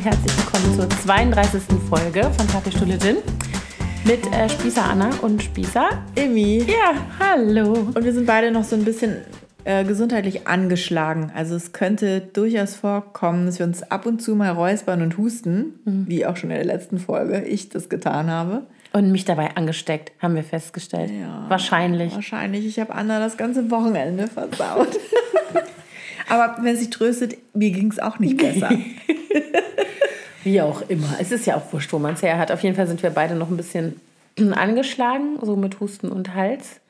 und herzlich willkommen zur 32. Folge von Kaffeestuhle Gin mit äh, Spießer Anna und Spießer Emmy. Ja, hallo. Und wir sind beide noch so ein bisschen äh, gesundheitlich angeschlagen. Also es könnte durchaus vorkommen, dass wir uns ab und zu mal räuspern und husten, mhm. wie auch schon in der letzten Folge ich das getan habe. Und mich dabei angesteckt, haben wir festgestellt. Ja, wahrscheinlich. Wahrscheinlich. Ich habe Anna das ganze Wochenende versaut. Aber wenn sie tröstet, mir ging es auch nicht besser. Wie auch immer. Es ist ja auch wurscht, wo man es her hat. Auf jeden Fall sind wir beide noch ein bisschen angeschlagen, so mit Husten und Hals.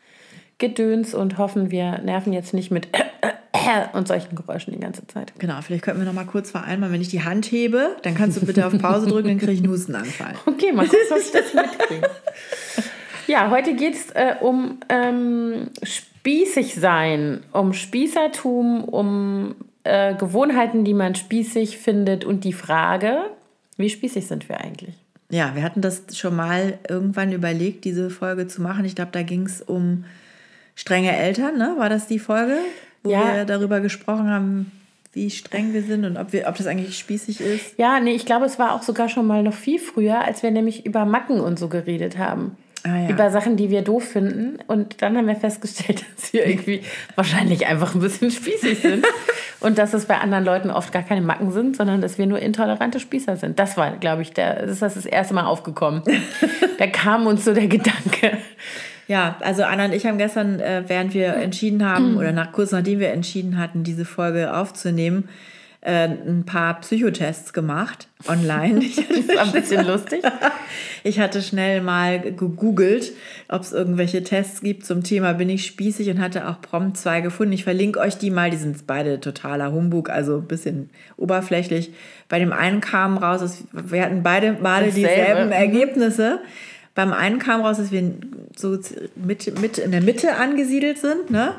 Gedöns und hoffen, wir nerven jetzt nicht mit und solchen Geräuschen die ganze Zeit. Genau, vielleicht könnten wir noch mal kurz vereinbaren, wenn ich die Hand hebe, dann kannst du bitte auf Pause drücken, dann kriege ich einen Hustenanfall. Okay, mal gucken, was ich das mitkriege. Ja, heute geht es äh, um ähm, spießig sein, um Spießertum, um äh, Gewohnheiten, die man spießig findet und die Frage, wie spießig sind wir eigentlich? Ja, wir hatten das schon mal irgendwann überlegt, diese Folge zu machen. Ich glaube, da ging es um strenge Eltern, ne? War das die Folge, wo ja. wir darüber gesprochen haben, wie streng wir sind und ob, wir, ob das eigentlich spießig ist? Ja, nee, ich glaube, es war auch sogar schon mal noch viel früher, als wir nämlich über Macken und so geredet haben. Ah, ja. Über Sachen, die wir doof finden. Und dann haben wir festgestellt, dass wir irgendwie wahrscheinlich einfach ein bisschen spießig sind. und dass es bei anderen Leuten oft gar keine Macken sind, sondern dass wir nur intolerante Spießer sind. Das war, glaube ich, der, das ist das erste Mal aufgekommen. da kam uns so der Gedanke. Ja, also Anna und ich haben gestern, äh, während wir entschieden haben, oder nach, kurz nachdem wir entschieden hatten, diese Folge aufzunehmen, äh, ein paar Psychotests gemacht online. das war ein bisschen lustig. Ich hatte schnell mal gegoogelt, ob es irgendwelche Tests gibt zum Thema bin ich spießig und hatte auch prompt zwei gefunden. Ich verlinke euch die mal, die sind beide totaler Humbug, also ein bisschen oberflächlich. Bei dem einen kam raus, dass wir hatten beide Male dieselben mhm. Ergebnisse. Beim einen kam raus, dass wir so mit, mit in der Mitte angesiedelt sind, ne?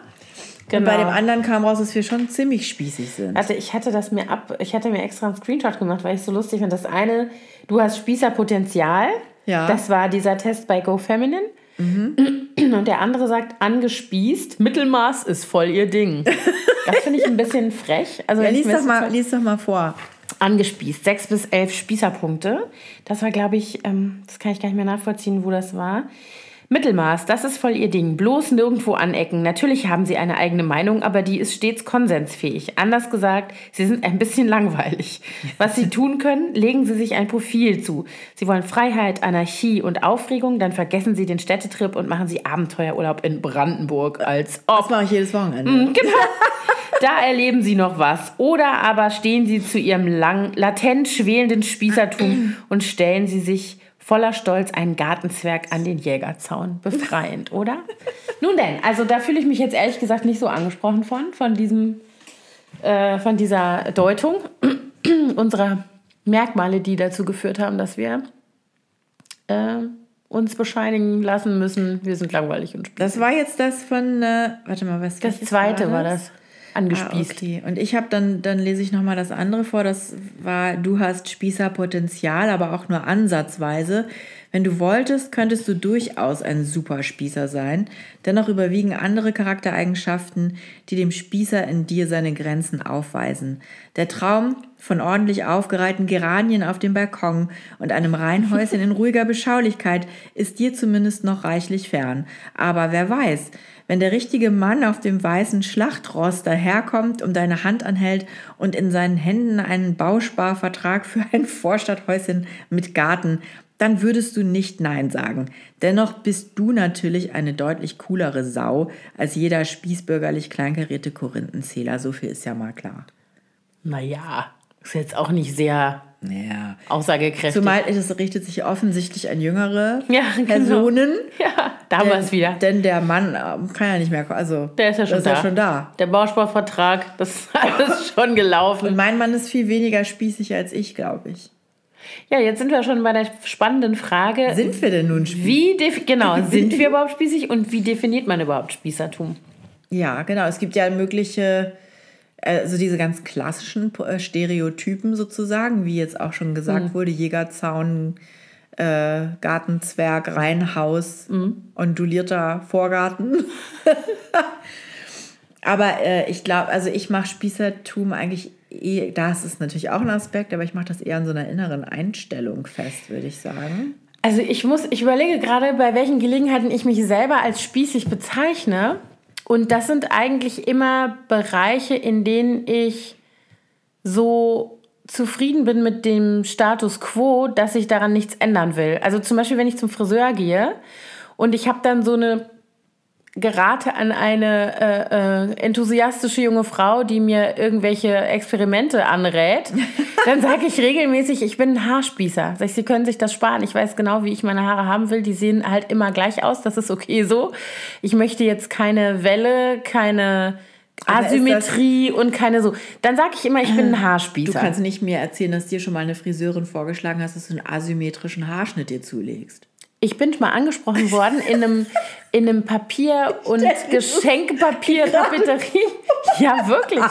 Genau. Und bei dem genau. anderen kam raus, dass wir schon ziemlich spießig sind. Also ich hatte das mir ab, ich hatte mir extra einen Screenshot gemacht, weil ich so lustig fand. Das eine, du hast Spießerpotenzial. Ja. Das war dieser Test bei Go Feminine. Mhm. Und der andere sagt, angespießt, Mittelmaß ist voll ihr Ding. Das finde ich ein bisschen frech. Also ja, lies, doch mal, lies doch mal vor. Angespießt, sechs bis elf Spießerpunkte. Das war, glaube ich, ähm, das kann ich gar nicht mehr nachvollziehen, wo das war. Mittelmaß, das ist voll ihr Ding. Bloß nirgendwo anecken. Natürlich haben sie eine eigene Meinung, aber die ist stets konsensfähig. Anders gesagt, sie sind ein bisschen langweilig. Was sie tun können, legen sie sich ein Profil zu. Sie wollen Freiheit, Anarchie und Aufregung, dann vergessen sie den Städtetrip und machen sie Abenteuerurlaub in Brandenburg als ob. Das mache ich jedes Wochenende. Mm, genau. da erleben sie noch was. Oder aber stehen sie zu ihrem lang, latent schwelenden Spießertum und stellen sie sich voller Stolz einen Gartenzwerg an den Jägerzaun. Befreiend, oder? Nun denn, also da fühle ich mich jetzt ehrlich gesagt nicht so angesprochen von, von, diesem, äh, von dieser Deutung unserer Merkmale, die dazu geführt haben, dass wir äh, uns bescheinigen lassen müssen, wir sind langweilig und spießig. Das war jetzt das von, äh, warte mal, was Das zweite war das? War das angespießt. Ah, okay. Und ich habe dann, dann lese ich nochmal das andere vor. Das war, du hast Spießerpotenzial, aber auch nur ansatzweise. Wenn du wolltest, könntest du durchaus ein Superspießer sein. Dennoch überwiegen andere Charaktereigenschaften, die dem Spießer in dir seine Grenzen aufweisen. Der Traum von ordentlich aufgereihten Geranien auf dem Balkon und einem Reihenhäuschen in ruhiger Beschaulichkeit ist dir zumindest noch reichlich fern. Aber wer weiß, wenn der richtige Mann auf dem weißen Schlachtross daherkommt, um deine Hand anhält und in seinen Händen einen Bausparvertrag für ein Vorstadthäuschen mit Garten, dann würdest du nicht Nein sagen. Dennoch bist du natürlich eine deutlich coolere Sau als jeder spießbürgerlich kleinkarierte Korinthenzähler. So viel ist ja mal klar. Naja, ist jetzt auch nicht sehr ja. aussagekräftig. Zumal es richtet sich offensichtlich an jüngere ja, genau. Personen. Ja, da haben wir es wieder. Denn der Mann ähm, kann ja nicht mehr, also der ist ja schon, ist da. Ja schon da. Der Bausparvertrag, das ist alles schon gelaufen. Und mein Mann ist viel weniger spießig als ich, glaube ich. Ja, jetzt sind wir schon bei der spannenden Frage. Sind wir denn nun spießig? Wie genau, sind wir überhaupt spießig und wie definiert man überhaupt Spießertum? Ja, genau. Es gibt ja mögliche also diese ganz klassischen äh, Stereotypen sozusagen, wie jetzt auch schon gesagt mhm. wurde, Jägerzaun, äh, Gartenzwerg, Reihenhaus, mhm. ondulierter Vorgarten. Aber äh, ich glaube, also ich mache Spießertum eigentlich eh, das ist natürlich auch ein Aspekt, aber ich mache das eher an so einer inneren Einstellung fest, würde ich sagen. Also ich muss, ich überlege gerade, bei welchen Gelegenheiten ich mich selber als spießig bezeichne. Und das sind eigentlich immer Bereiche, in denen ich so zufrieden bin mit dem Status quo, dass ich daran nichts ändern will. Also zum Beispiel, wenn ich zum Friseur gehe und ich habe dann so eine gerate an eine äh, äh, enthusiastische junge Frau, die mir irgendwelche Experimente anrät, dann sage ich regelmäßig, ich bin ein Haarspießer. Sag ich, Sie können sich das sparen. Ich weiß genau, wie ich meine Haare haben will. Die sehen halt immer gleich aus. Das ist okay so. Ich möchte jetzt keine Welle, keine Asymmetrie und keine so. Dann sage ich immer, ich bin ein Haarspießer. Du kannst nicht mir erzählen, dass dir schon mal eine Friseurin vorgeschlagen hast, dass du einen asymmetrischen Haarschnitt dir zulegst. Ich bin mal angesprochen worden in einem, in einem Papier- und Geschenkpapier-Papeterie. Ja, wirklich.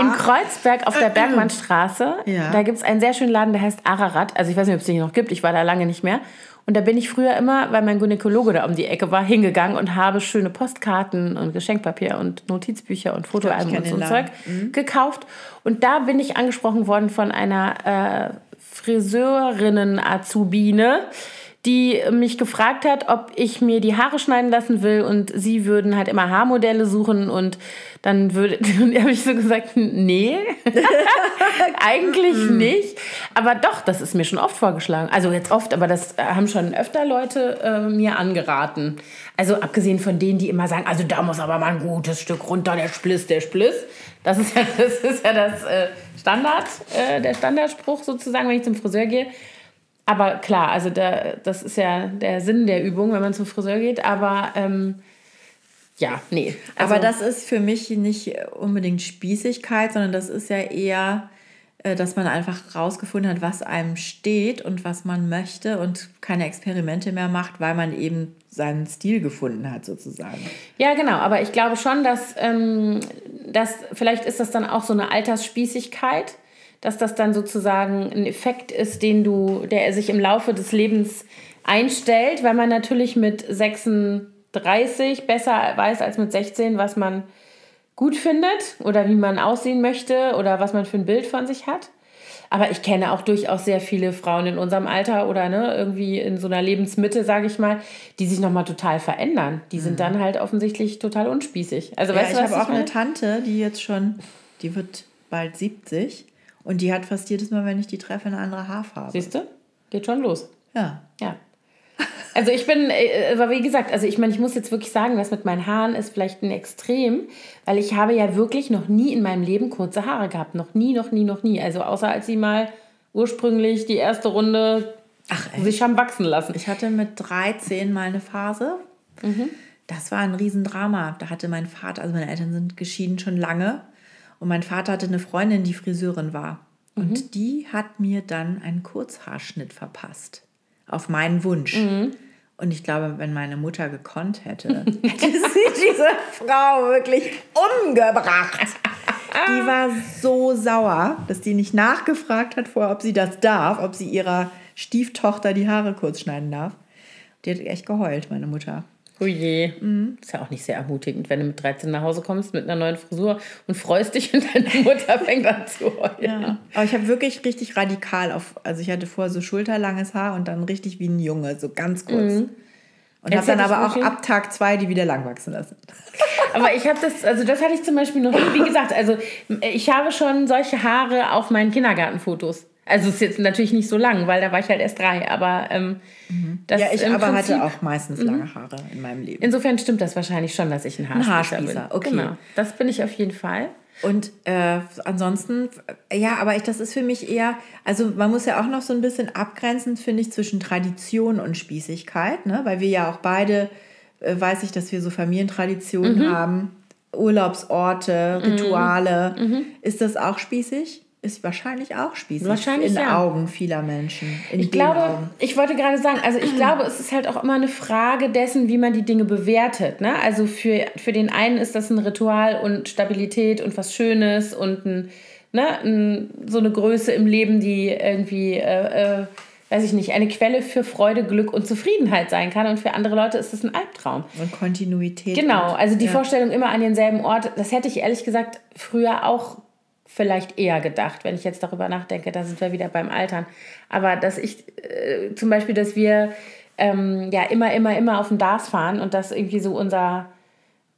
In Kreuzberg auf der Bergmannstraße. Ja. Da gibt es einen sehr schönen Laden, der heißt Ararat. Also ich weiß nicht, ob es den noch gibt. Ich war da lange nicht mehr. Und da bin ich früher immer, weil mein Gynäkologe da um die Ecke war, hingegangen und habe schöne Postkarten und Geschenkpapier und Notizbücher und Fotoalben und so ein Zeug mhm. gekauft. Und da bin ich angesprochen worden von einer äh, Friseurinnen-Azubine, die mich gefragt hat, ob ich mir die Haare schneiden lassen will und sie würden halt immer Haarmodelle suchen und dann würde, habe ich so gesagt, nee, eigentlich hm. nicht. Aber doch, das ist mir schon oft vorgeschlagen. Also jetzt oft, aber das haben schon öfter Leute äh, mir angeraten. Also abgesehen von denen, die immer sagen, also da muss aber mal ein gutes Stück runter, der Spliss, der Spliss. Das ist ja das, ist ja das äh, Standard, äh, der Standardspruch sozusagen, wenn ich zum Friseur gehe. Aber klar, also der, das ist ja der Sinn der Übung, wenn man zum Friseur geht. Aber ähm, ja, nee. Also, aber das ist für mich nicht unbedingt Spießigkeit, sondern das ist ja eher, äh, dass man einfach rausgefunden hat, was einem steht und was man möchte und keine Experimente mehr macht, weil man eben seinen Stil gefunden hat, sozusagen. Ja, genau. Aber ich glaube schon, dass, ähm, dass vielleicht ist das dann auch so eine Altersspießigkeit dass das dann sozusagen ein Effekt ist, den du, der sich im Laufe des Lebens einstellt, weil man natürlich mit 36 besser weiß als mit 16, was man gut findet oder wie man aussehen möchte oder was man für ein Bild von sich hat. Aber ich kenne auch durchaus sehr viele Frauen in unserem Alter oder ne, irgendwie in so einer Lebensmitte, sage ich mal, die sich nochmal total verändern. Die sind mhm. dann halt offensichtlich total unspießig. Also, ja, weißt du, ich habe auch meine? eine Tante, die jetzt schon, die wird bald 70 und die hat fast jedes Mal, wenn ich die treffe, eine andere Haarfarbe. Siehst du? Geht schon los. Ja. Ja. Also ich bin, äh, aber wie gesagt, also ich meine, ich muss jetzt wirklich sagen, das mit meinen Haaren ist vielleicht ein Extrem, weil ich habe ja wirklich noch nie in meinem Leben kurze Haare gehabt. Noch nie, noch nie, noch nie. Also außer als sie mal ursprünglich die erste Runde Ach, sich haben wachsen lassen. Ich hatte mit 13 mal eine Phase. Mhm. Das war ein Riesendrama. Da hatte mein Vater, also meine Eltern sind geschieden schon lange. Und mein Vater hatte eine Freundin, die Friseurin war. Und mhm. die hat mir dann einen Kurzhaarschnitt verpasst. Auf meinen Wunsch. Mhm. Und ich glaube, wenn meine Mutter gekonnt hätte, hätte sie diese Frau wirklich umgebracht. Die war so sauer, dass die nicht nachgefragt hat vorher, ob sie das darf, ob sie ihrer Stieftochter die Haare kurz schneiden darf. Die hat echt geheult, meine Mutter. Oh je. Mhm. Ist ja auch nicht sehr ermutigend, wenn du mit 13 nach Hause kommst mit einer neuen Frisur und freust dich und deine Mutter fängt an zu heulen. Ja. Aber ich habe wirklich richtig radikal auf, also ich hatte vorher so schulterlanges Haar und dann richtig wie ein Junge, so ganz kurz. Mhm. Und habe dann aber auch ab Tag zwei die wieder lang wachsen lassen. Aber ich habe das, also das hatte ich zum Beispiel noch nie. Wie gesagt, also ich habe schon solche Haare auf meinen Kindergartenfotos. Also es ist jetzt natürlich nicht so lang, weil da war ich halt erst drei, aber ähm, mhm. das Ja, ich aber Prinzip, hatte auch meistens lange mhm. Haare in meinem Leben. Insofern stimmt das wahrscheinlich schon, dass ich ein Haarspießer, ein Haarspießer bin. okay. Genau. Das bin ich auf jeden Fall. Und äh, ansonsten, ja, aber ich, das ist für mich eher, also man muss ja auch noch so ein bisschen abgrenzen, finde ich, zwischen Tradition und Spießigkeit, ne? weil wir ja auch beide, äh, weiß ich, dass wir so Familientraditionen mhm. haben, Urlaubsorte, mhm. Rituale. Mhm. Ist das auch spießig? Ist wahrscheinlich auch spießig wahrscheinlich, in ja. Augen vieler Menschen. ich glaube, Augen. ich wollte gerade sagen, also ich glaube, es ist halt auch immer eine Frage dessen, wie man die Dinge bewertet. Ne? Also für, für den einen ist das ein Ritual und Stabilität und was Schönes und ein, ne, ein, so eine Größe im Leben, die irgendwie äh, äh, weiß ich nicht, eine Quelle für Freude, Glück und Zufriedenheit sein kann. Und für andere Leute ist es ein Albtraum. Und Kontinuität. Genau, also die ja. Vorstellung immer an denselben Ort, das hätte ich ehrlich gesagt früher auch vielleicht eher gedacht, wenn ich jetzt darüber nachdenke, da sind wir wieder beim Altern. Aber dass ich äh, zum Beispiel, dass wir ähm, ja immer, immer, immer auf den DARS fahren und das irgendwie so unser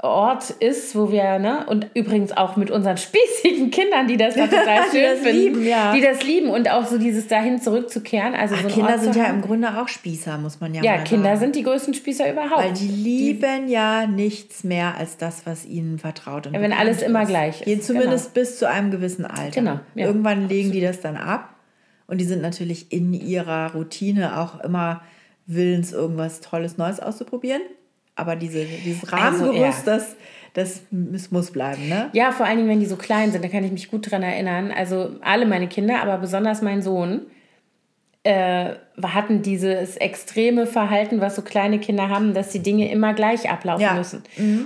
Ort ist, wo wir, ne, und übrigens auch mit unseren spießigen Kindern, die das da total Die schön das finden, lieben, ja. die das lieben und auch so dieses dahin zurückzukehren. Also so einen Kinder Ort sind ja im Grunde auch Spießer, muss man ja, ja, mal Kinder sagen. sind die größten Spießer überhaupt. Weil die lieben ja nichts mehr als das, was ihnen vertraut und Ja, wenn alles immer ist. gleich ist, zumindest bis zu einem gewissen Alter. Genau, ja. Irgendwann legen die das dann ab und die sind natürlich in ihrer Routine auch immer willens, irgendwas Tolles Neues auszuprobieren. Aber diese, dieses Also, Rahmengerüst, ja. das, das muss bleiben, ne? Ja, vor allen Dingen, wenn die so klein sind, da kann ich mich gut dran erinnern. Also alle meine Kinder, aber besonders mein Sohn, äh, hatten dieses extreme Verhalten, was so kleine Kinder haben, dass die Dinge immer gleich ablaufen Ja. müssen.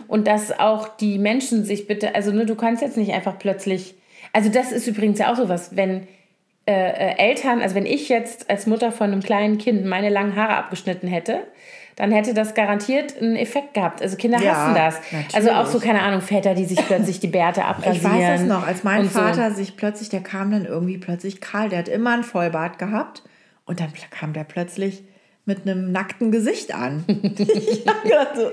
Und dass auch die Menschen sich bitte, also ne, du kannst jetzt nicht einfach plötzlich, also das ist übrigens ja auch sowas, wenn äh, äh, Eltern, also wenn ich jetzt als Mutter von einem kleinen Kind meine langen Haare abgeschnitten hätte, dann hätte das garantiert einen Effekt gehabt. Also Kinder Ja, hassen das. natürlich. Also auch so, keine Ahnung, Väter, die sich plötzlich die Bärte abrasieren. Ich weiß das noch, als mein und so. Vater sich plötzlich, der kam dann irgendwie plötzlich kahl, der hat immer einen Vollbart gehabt und dann kam der plötzlich mit einem nackten Gesicht an. ich hab gedacht so,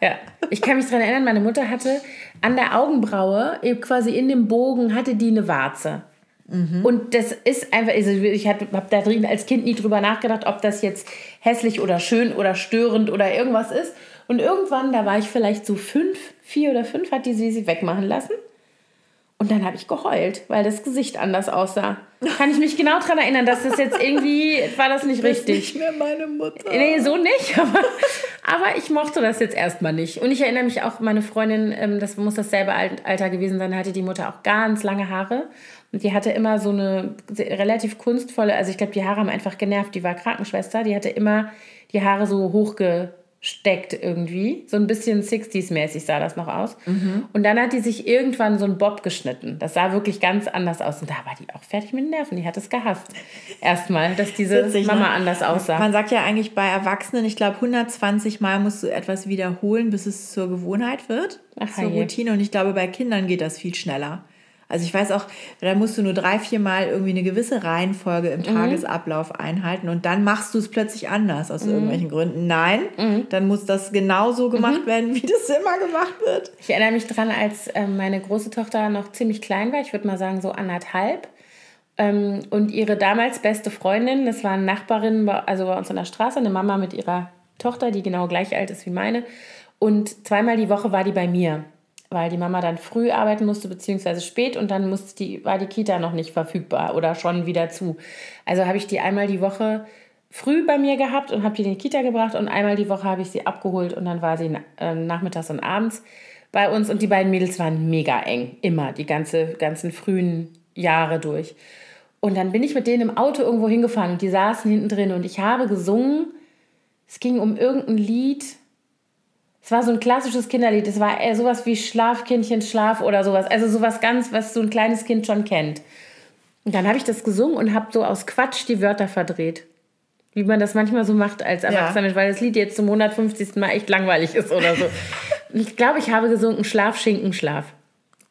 Ja, ich kann mich daran erinnern, meine Mutter hatte an der Augenbraue, eben quasi in dem Bogen, hatte die eine Warze. Und das ist einfach, also ich habe da drin als Kind nie drüber nachgedacht, ob das jetzt hässlich oder schön oder störend oder irgendwas ist. Und irgendwann, da war ich vielleicht so fünf, vier oder fünf, hat die sie sie wegmachen lassen. Und dann habe ich geheult, weil das Gesicht anders aussah. Kann ich mich genau daran erinnern, dass das jetzt irgendwie, war das nicht das ist richtig. nicht mehr meine Mutter. Nee, so nicht, aber, aber ich mochte das jetzt erstmal nicht. Und ich erinnere mich auch, meine Freundin, ähm, das muss dasselbe Al- Alter gewesen sein, hatte die Mutter auch ganz lange Haare. Und die hatte immer so eine relativ kunstvolle, also ich glaube, die Haare haben einfach genervt. Die war Krankenschwester, die hatte immer die Haare so hochgesteckt irgendwie. So ein bisschen 60s-mäßig sah das noch aus. Und dann hat die sich irgendwann so einen Bob geschnitten. Das sah wirklich ganz anders aus. Und da war die auch fertig mit den Nerven. Die hat es gehasst. Erstmal, dass diese Witzig, Mama ne? anders aussah. Man sagt ja eigentlich bei Erwachsenen, ich glaube 120 Mal musst du etwas wiederholen, bis es zur Gewohnheit wird, Ach, zur je. Routine. Und ich glaube, bei Kindern geht das viel schneller. Also ich weiß auch, da musst du nur drei, vier Mal irgendwie eine gewisse Reihenfolge Mhm. im Tagesablauf einhalten und dann machst du es plötzlich anders Mhm. aus irgendwelchen Gründen. Nein, dann muss das genauso gemacht Mhm. werden, wie das immer gemacht wird. Ich erinnere mich dran, als ähm, meine große Tochter noch ziemlich klein war, ich würde mal sagen so anderthalb. Ähm, und ihre damals beste Freundin, das waren Nachbarinnen, also bei uns an der Straße, eine Mama mit ihrer Tochter, die genau gleich alt ist wie meine. Und zweimal die Woche war die bei mir, weil die Mama dann früh arbeiten musste, beziehungsweise spät und dann musste die, war die Kita noch nicht verfügbar oder schon wieder zu. Also habe ich die einmal die Woche früh bei mir gehabt und habe die in die Kita gebracht und einmal die Woche habe ich sie abgeholt und dann war sie äh, nachmittags und abends bei uns und die beiden Mädels waren mega eng, immer, die ganze, ganzen frühen Jahre durch. Und dann bin ich mit denen im Auto irgendwo hingefahren und die saßen hinten drin und ich habe gesungen, es ging um irgendein Lied, es war so ein klassisches Kinderlied, es war sowas wie Schlafkindchen, Schlaf oder sowas, also sowas ganz, was so ein kleines Kind schon kennt. Und dann habe ich das gesungen und habe so aus Quatsch die Wörter verdreht. Wie man das manchmal so macht als Erwachsener, Mensch, weil das Lied jetzt zum 150. Mal echt langweilig ist oder so. Ich glaube, ich habe gesungen Schlaf, Schinken, Schlaf.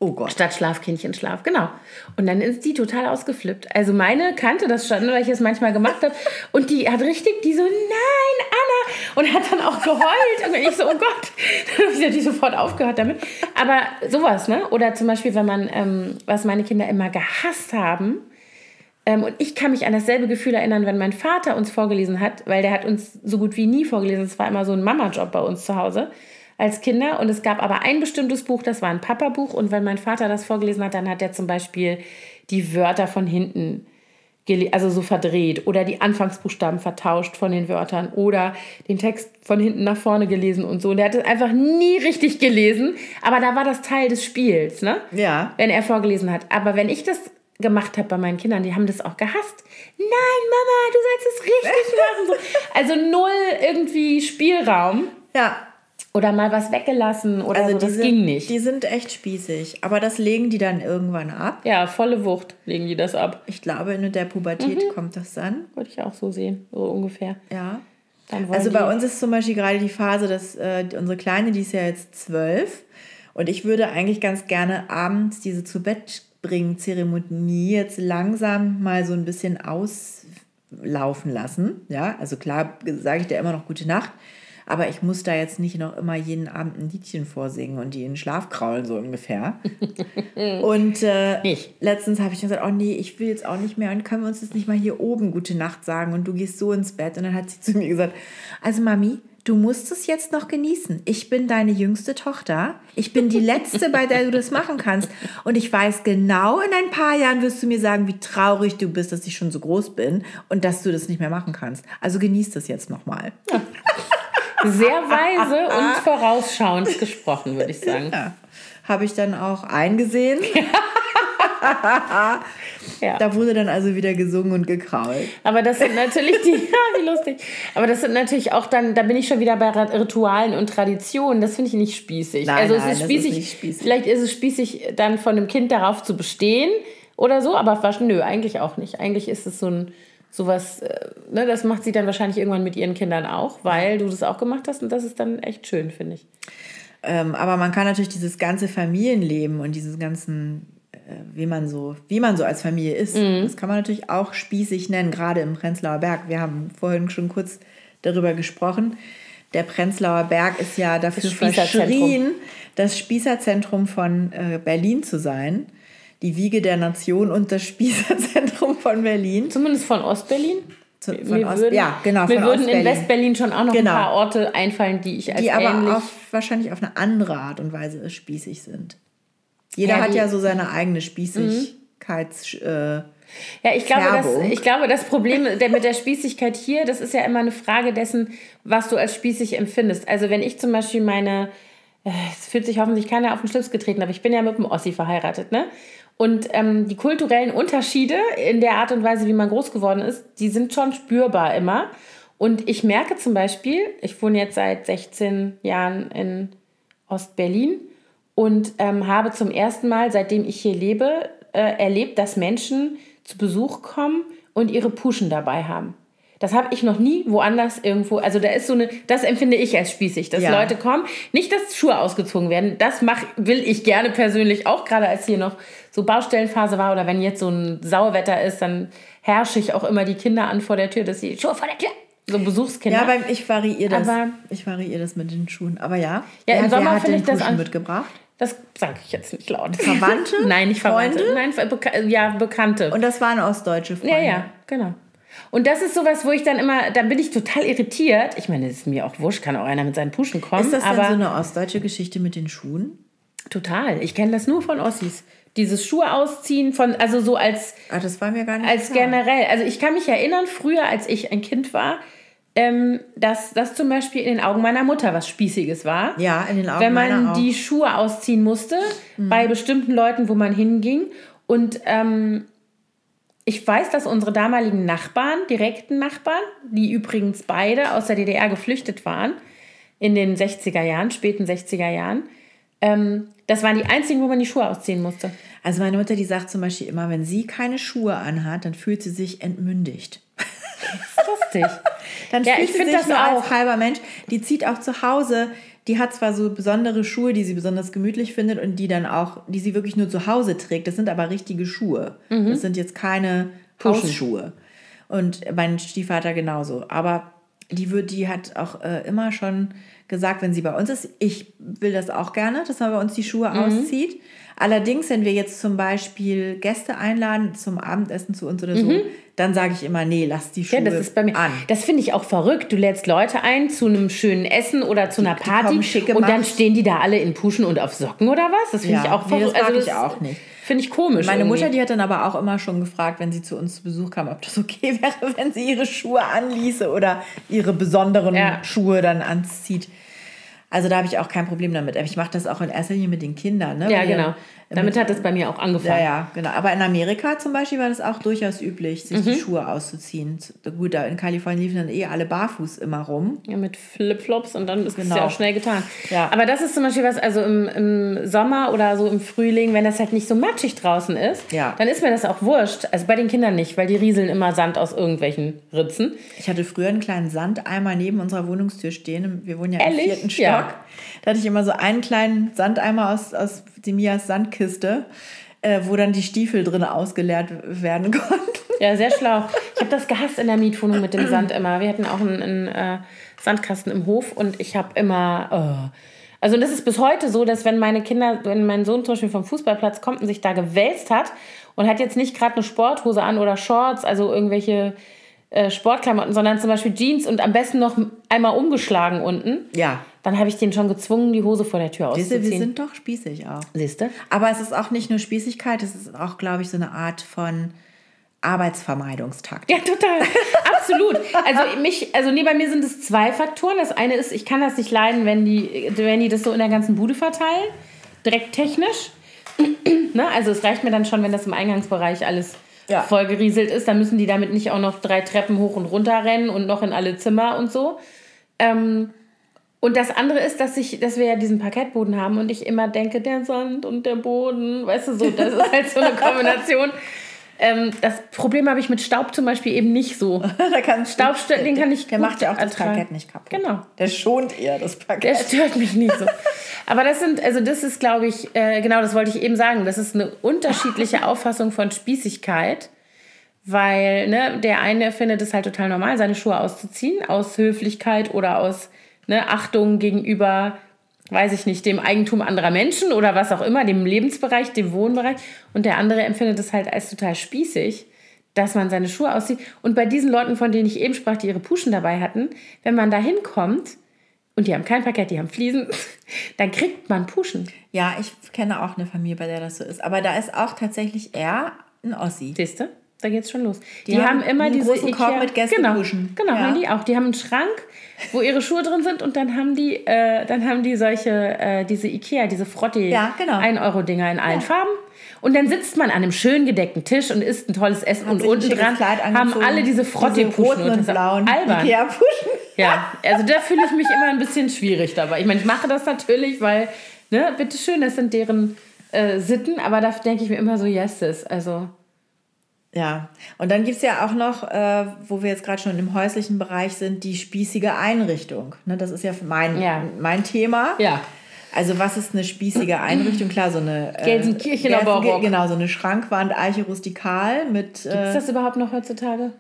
Oh Gott. Statt Schlafkindchen, Schlaf, genau. Und dann ist die total ausgeflippt. Also meine kannte das schon, weil ich es manchmal gemacht habe. Und die hat richtig, die so, nein, Anna. Und hat dann auch geheult. Und ich so, oh Gott. Dann habe ich natürlich sofort aufgehört damit. Aber sowas, ne? Oder zum Beispiel, wenn man, ähm, was meine Kinder immer gehasst haben, ähm, und ich kann mich an dasselbe Gefühl erinnern, wenn mein Vater uns vorgelesen hat, weil der hat uns so gut wie nie vorgelesen. Es war immer so ein Mama-Job bei uns zu Hause als Kinder. Und es gab aber ein bestimmtes Buch, das war ein Papa-Buch. Und wenn mein Vater das vorgelesen hat, dann hat er zum Beispiel die Wörter von hinten also so verdreht oder die Anfangsbuchstaben vertauscht von den Wörtern oder den Text von hinten nach vorne gelesen und so. Und der hat es einfach nie richtig gelesen, aber da war das Teil des Spiels, ne? Ja. wenn er vorgelesen hat. Aber wenn ich das gemacht habe bei meinen Kindern, die haben das auch gehasst. Nein, Mama, du sollst es richtig machen. So. Also null irgendwie Spielraum. Ja. Oder mal was weggelassen oder so. Das sind, ging nicht. Die sind echt spießig. Aber das legen die dann irgendwann ab. Ja, volle Wucht legen die das ab. Ich glaube, in der Pubertät Mhm. kommt das dann. Würde ich auch so sehen, so ungefähr. Ja. Also bei uns ist zum Beispiel gerade die Phase, dass äh, unsere Kleine, die ist ja jetzt zwölf. Und ich würde eigentlich ganz gerne abends diese zu Bett bringen Zeremonie jetzt langsam mal so ein bisschen auslaufen lassen. Ja, also klar sage ich dir immer noch gute Nacht. Aber ich muss da jetzt nicht noch immer jeden Abend ein Liedchen vorsingen und die in den Schlaf kraulen, so ungefähr. und äh, letztens habe ich gesagt, oh nee, ich will jetzt auch nicht mehr. Und können wir uns jetzt nicht mal hier oben gute Nacht sagen und du gehst so ins Bett. Und dann hat sie zu mir gesagt, also Mami, du musst es jetzt noch genießen. Ich bin deine jüngste Tochter. Ich bin die Letzte, bei der du das machen kannst. Und ich weiß genau, in ein paar Jahren wirst du mir sagen, wie traurig du bist, dass ich schon so groß bin und dass du das nicht mehr machen kannst. Also genieß das jetzt nochmal. sehr weise und vorausschauend gesprochen, würde ich sagen. Ja. Habe ich dann auch eingesehen. Ja. Da wurde dann also wieder gesungen und gekrault. Aber das sind natürlich die, ja, wie lustig. Aber das sind natürlich auch dann, da bin ich schon wieder bei Ritualen und Traditionen. Das finde ich nicht spießig. Nein, also nein, es ist das ist spießig, nicht spießig. Vielleicht ist es spießig, dann von einem Kind darauf zu bestehen oder so, aber was, nö, eigentlich auch nicht. Eigentlich ist es so ein sowas, äh, ne, das macht sie dann wahrscheinlich irgendwann mit ihren Kindern auch, weil du das auch gemacht hast und das ist dann echt schön, finde ich. Ähm, aber man kann natürlich dieses ganze Familienleben und diesen ganzen, äh, wie man so, wie man so als Familie ist, Mhm. das kann man natürlich auch spießig nennen, gerade im Prenzlauer Berg. Wir haben vorhin schon kurz darüber gesprochen. Der Prenzlauer Berg ist ja dafür Spießerzentrum. verschrien, das Spießerzentrum von äh, Berlin zu sein. Die Wiege der Nation und das Spießerzentrum von Berlin. Zumindest von Ostberlin. Zu, von Ost, würden, ja, genau, mir würden in. Westberlin schon auch noch Genau. ein paar Orte einfallen, die ich als die aber auf, wahrscheinlich auf eine andere Art und Weise spießig sind. Jeder Ja, hat Mhm. ja so seine eigene Spießigkeits... Äh, Ja, ich glaube, das, Färbung. ich glaube, das Problem der, mit der Spießigkeit hier, das ist ja immer eine Frage dessen, was du als spießig empfindest. Also wenn ich zum Beispiel meine, äh, es fühlt sich hoffentlich keiner auf den Schlips getreten, aber ich bin ja mit einem Ossi verheiratet, ne? Und ähm, die kulturellen Unterschiede in der Art und Weise, wie man groß geworden ist, die sind schon spürbar immer. Und ich merke zum Beispiel, ich wohne jetzt seit 16 Jahren in Ostberlin und ähm, habe zum ersten Mal, seitdem ich hier lebe, äh, erlebt, dass Menschen zu Besuch kommen und ihre Puschen dabei haben. Das habe ich noch nie woanders irgendwo. Also da ist so eine, das empfinde ich als spießig, dass Ja. Leute kommen. Nicht, dass Schuhe ausgezogen werden. Das mach, will ich gerne persönlich auch, gerade als hier noch so Baustellenphase war oder wenn jetzt so ein Sauwetter ist, dann herrsche ich auch immer die Kinder an vor der Tür, dass sie Schuhe vor der Tür. So Besuchskinder. ja, beim, ich variiere das. Aber- ich variiere das mit den Schuhen. Aber ja, Ja, im Sommer finde ich das an- mitgebracht? Das sage ich jetzt nicht laut. Verwandte? Nein, nicht Verwandte. Freunde? Nein, Beka ja, Bekannte. Und das waren ostdeutsche Freunde. ja, ja, genau. Und das ist sowas, wo ich dann immer, da bin ich total irritiert. Ich meine, das ist mir auch wurscht, kann auch einer mit seinen Puschen kommen. Ist das denn so eine ostdeutsche Geschichte mit den Schuhen? total. Ich kenne das nur von Ossis. Dieses Schuhe ausziehen von, also so als, Ah, das war mir gar nicht als klar. generell. Also ich kann mich erinnern, früher, als ich ein Kind war, ähm, dass das zum Beispiel in den Augen meiner Mutter was Spießiges war. Ja, in den Augen wenn meiner man auch. die Schuhe ausziehen musste bei bestimmten Leuten, wo man hinging. Und ähm, ich weiß, dass unsere damaligen Nachbarn, direkten Nachbarn, die übrigens beide aus der DDR geflüchtet waren, in den 60er Jahren, späten 60er Jahren, ähm, das waren die einzigen, wo man die Schuhe ausziehen musste. Also meine Mutter, die sagt zum Beispiel immer, wenn sie keine Schuhe anhat, dann fühlt sie sich entmündigt. Lustig. Dann Ja, fühlt ich sie sich das nur auch. als halber Mensch. Die zieht auch zu Hause. Die hat zwar so besondere Schuhe, die sie besonders gemütlich findet und die dann auch, die sie wirklich nur zu Hause trägt. Das sind aber richtige Schuhe. Mhm. Das sind jetzt keine Puschen. Hausschuhe. Und mein Stiefvater genauso. Aber die, wird, die hat auch äh, immer schon gesagt, wenn sie bei uns ist, ich will das auch gerne, dass man bei uns die Schuhe Mhm. auszieht. Allerdings, wenn wir jetzt zum Beispiel Gäste einladen zum Abendessen zu uns oder so, dann sage ich immer, nee, lass die Schuhe Mhm. Ja, das ist bei mir. an. Das finde ich auch verrückt. Du lädst Leute ein zu einem schönen Essen oder zu einer die Party schick und dann stehen die da alle in Puschen und auf Socken oder was? Das finde Ja, ich auch nee, das verrückt. mag ich auch nicht. Finde ich komisch. Meine irgendwie. Mutter, die hat dann aber auch immer schon gefragt, wenn sie zu uns zu Besuch kam, ob das okay wäre, wenn sie ihre Schuhe anließe oder ihre besonderen Ja. Schuhe dann anzieht. Also da habe ich auch kein Problem damit. Aber ich mache das auch in erster Linie mit den Kindern. Ne? Ja, Weil genau. Damit hat es bei mir auch angefangen. Ja, ja, genau. Aber in Amerika zum Beispiel war das auch durchaus üblich, sich Mhm. die Schuhe auszuziehen. Gut, da in Kalifornien liefen dann eh alle barfuß immer rum. Ja, mit Flipflops und dann ist es Genau. ja auch schnell getan. Ja. Aber das ist zum Beispiel was, also im, im Sommer oder so im Frühling, wenn das halt nicht so matschig draußen ist, Ja. dann ist mir das auch wurscht. Also bei den Kindern nicht, weil die rieseln immer Sand aus irgendwelchen Ritzen. Ich hatte früher einen kleinen Sandeimer neben unserer Wohnungstür stehen. Wir wohnen ja Ehrlich? im vierten Stock. Ja. Da hatte ich immer so einen kleinen Sandeimer aus, aus Demias Sandkiste, äh, wo dann die Stiefel drin ausgeleert werden konnten. Ja, sehr schlau. Ich habe das gehasst in der Mietwohnung mit dem Sand immer. Wir hatten auch einen, einen äh, Sandkasten im Hof und ich habe immer. Oh. Also das ist bis heute so, dass wenn meine Kinder, wenn mein Sohn zum Beispiel vom Fußballplatz kommt und sich da gewälzt hat und hat jetzt nicht gerade eine Sporthose an oder Shorts, also irgendwelche äh, Sportklamotten, sondern zum Beispiel Jeans und am besten noch einmal umgeschlagen unten, Ja. Dann habe ich den schon gezwungen, die Hose vor der Tür Siehst du, wir auszuziehen. sind doch spießig auch. Siehst du? Aber es ist auch nicht nur Spießigkeit, es ist auch, glaube ich, so eine Art von Arbeitsvermeidungstakt. Ja, total. Absolut. Also mich, also nee, bei mir sind es zwei Faktoren. Das eine ist, ich kann das nicht leiden, wenn die, wenn die das so in der ganzen Bude verteilen. Direkt technisch. ne? Also es reicht mir dann schon, wenn das im Eingangsbereich alles Ja. vollgerieselt ist. Dann müssen die damit nicht auch noch drei Treppen hoch und runter rennen und noch in alle Zimmer und so. Ähm, und das andere ist, dass, ich, dass wir ja diesen Parkettboden haben und ich immer denke, der Sand und der Boden, weißt du so, das ist halt so eine Kombination. Ähm, das Problem habe ich mit Staub zum Beispiel eben nicht so. da kannst du- Staub, stört- den kann ich Der macht ja auch das ertragen. Parkett nicht kaputt. Genau. Der schont eher das Der Parkett. stört mich nicht so. Aber das sind, also das ist, glaube ich, äh, genau, das wollte ich eben sagen. Das ist eine unterschiedliche Auffassung von Spießigkeit. Weil ne, der eine findet es halt total normal, seine Schuhe auszuziehen, aus Höflichkeit oder aus ne, Achtung gegenüber, weiß ich nicht, dem Eigentum anderer Menschen oder was auch immer, dem Lebensbereich, dem Wohnbereich. Und der andere empfindet es halt als total spießig, dass man seine Schuhe auszieht. Und bei diesen Leuten, von denen ich eben sprach, die ihre Puschen dabei hatten, wenn man da hinkommt und die haben kein Parkett, die haben Fliesen, dann kriegt man Puschen. Ja, ich kenne auch eine Familie, bei der das so ist. Aber da ist auch tatsächlich er ein Ossi. Siehst du? Da geht's schon los. Die, Die haben, haben immer einen diese großen Korb mit Gästepuschen. Genau, genau Ja. haben die auch. Die haben einen Schrank, wo ihre Schuhe drin sind und dann haben die, äh, dann haben die solche, äh, diese Ikea, diese Frotti Ja, genau. 1-Euro-Dinger in allen Farben. Und dann sitzt man an einem schön gedeckten Tisch und isst ein tolles Essen und sich ein unten dran haben alle diese Frotti-Puschen. roten und und blauen albern. Ikea-Puschen. Ja, also da fühle ich mich immer ein bisschen schwierig dabei. Ich meine, ich mache das natürlich, weil, ne, bitteschön, das sind deren äh, Sitten, aber da denke ich mir immer so, yes, sis. Also, Ja, und dann gibt es ja auch noch, äh, wo wir jetzt gerade schon im häuslichen Bereich sind, die spießige Einrichtung. Ne, das ist ja mein, Ja. mein Thema. ja. Also was ist eine spießige Einrichtung? Klar, so eine... Äh, Gelsenkirchener Barock. Genau, so eine Schrankwand, Eiche rustikal mit... Ist Äh, das überhaupt noch heutzutage?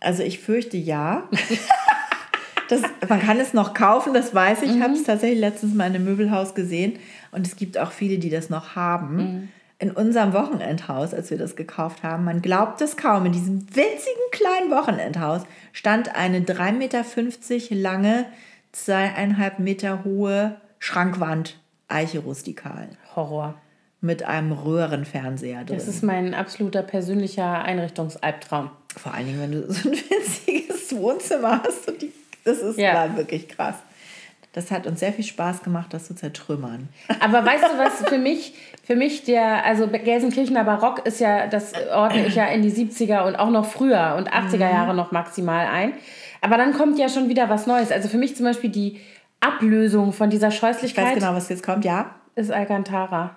also ich fürchte ja. das, man kann es noch kaufen, das weiß ich. Ich habe es tatsächlich letztens mal in einem Möbelhaus gesehen. Und es gibt auch viele, die das noch haben. In unserem Wochenendhaus, als wir das gekauft haben, man glaubt es kaum, in diesem winzigen kleinen Wochenendhaus stand eine 3,50 Meter lange, zweieinhalb Meter hohe Schrankwand, Eiche rustikal, Horror. mit einem Röhrenfernseher drin. Das ist mein absoluter persönlicher Einrichtungsalbtraum. Vor allen Dingen, wenn du so ein winziges Wohnzimmer hast. Und die, das ist Ja. wirklich krass. Das hat uns sehr viel Spaß gemacht, das zu zertrümmern. Aber weißt du, was für mich, für mich der, also Gelsenkirchener Barock ist ja, das ordne ich ja in die 70er und auch noch früher und 80er Jahre noch maximal ein. Aber dann kommt ja schon wieder was Neues. Also für mich zum Beispiel die Ablösung von dieser Ich weiß Scheußlichkeit genau, was jetzt kommt, ja. ist Alcantara.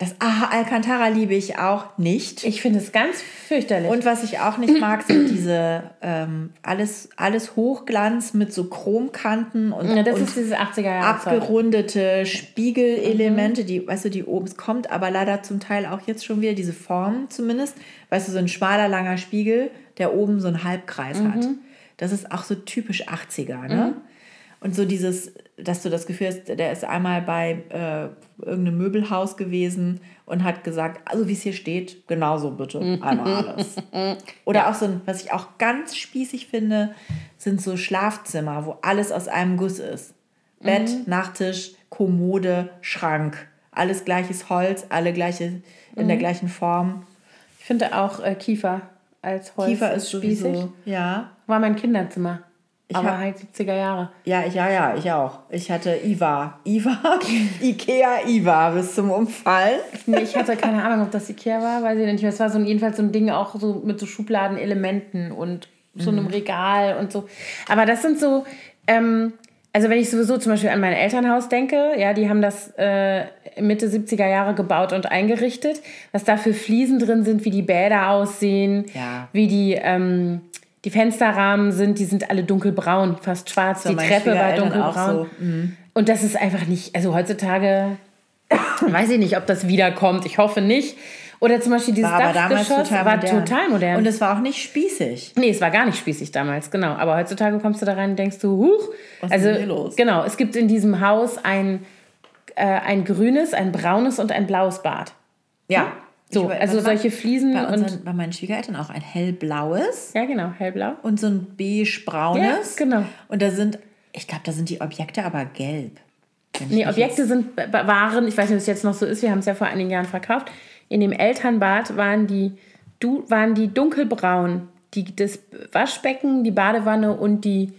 Das Aha Alcantara liebe ich auch nicht. Ich finde es ganz fürchterlich. Und was ich auch nicht mag, sind diese ähm, alles, alles Hochglanz mit so Chromkanten und, ja, das und ist dieses 80er Jahre. Zeug. abgerundete Spiegelelemente, die, weißt du, die oben, es kommt aber leider zum Teil auch jetzt schon wieder diese Form zumindest, weißt du, so ein schmaler, langer Spiegel, der oben so einen Halbkreis hat. Das ist auch so typisch 80er, ne? Und so dieses, dass du das Gefühl hast, der ist einmal bei äh, irgendeinem Möbelhaus gewesen und hat gesagt, also wie es hier steht, genauso bitte, einmal alles. Oder auch so ein, was ich auch ganz spießig finde, sind so Schlafzimmer, wo alles aus einem Guss ist. Bett, Nachttisch, Kommode, Schrank. Alles gleiches Holz, alle gleiche, in der gleichen Form. Ich finde auch äh, Kiefer als Holz Kiefer ist spießig. sowieso, ja. War mein Kinderzimmer. Aber hab- halt 70er Jahre. Ja, ich, ja, ja, ich auch. Ich hatte Iva. Iva, Ikea Iva bis zum Umfallen. Nee, ich hatte keine Ahnung, ob das Ikea war, weiß ich nicht mehr. Es war so ein, jedenfalls so ein Ding auch so mit so Schubladenelementen und so einem Regal und so. Aber das sind so, ähm, also wenn ich sowieso zum Beispiel an mein Elternhaus denke, ja, die haben das äh, Mitte 70er Jahre gebaut und eingerichtet. Was da für Fliesen drin sind, wie die Bäder aussehen, Ja. wie die, ähm, die Fensterrahmen sind, die sind alle dunkelbraun, fast schwarz. die Treppe war dunkelbraun. so. Mhm. Und das ist einfach nicht, also heutzutage weiß ich nicht, ob das wiederkommt. Ich hoffe nicht. Oder zum Beispiel dieses War Dachgeschoss total war modern. total modern. Und es war auch nicht spießig. nee, es war gar nicht spießig damals, genau. Aber heutzutage kommst du da rein und denkst du, huch. Was ist also, denn hier los? genau, es gibt in diesem Haus ein, äh, ein grünes, ein braunes und ein blaues Bad. Ja. So, also solche Fliesen bei, und. unseren, bei meinen Schwiegereltern auch ein hellblaues Ja, genau, hellblau. und so ein beige-braunes. Ja, genau. Und da sind, ich glaube, da sind die Objekte aber gelb. Nee, Objekte sind, waren, ich weiß nicht, ob es jetzt noch so ist, wir haben es ja vor einigen Jahren verkauft. In dem Elternbad waren die, du, waren die dunkelbraun. Die, das Waschbecken, die Badewanne und die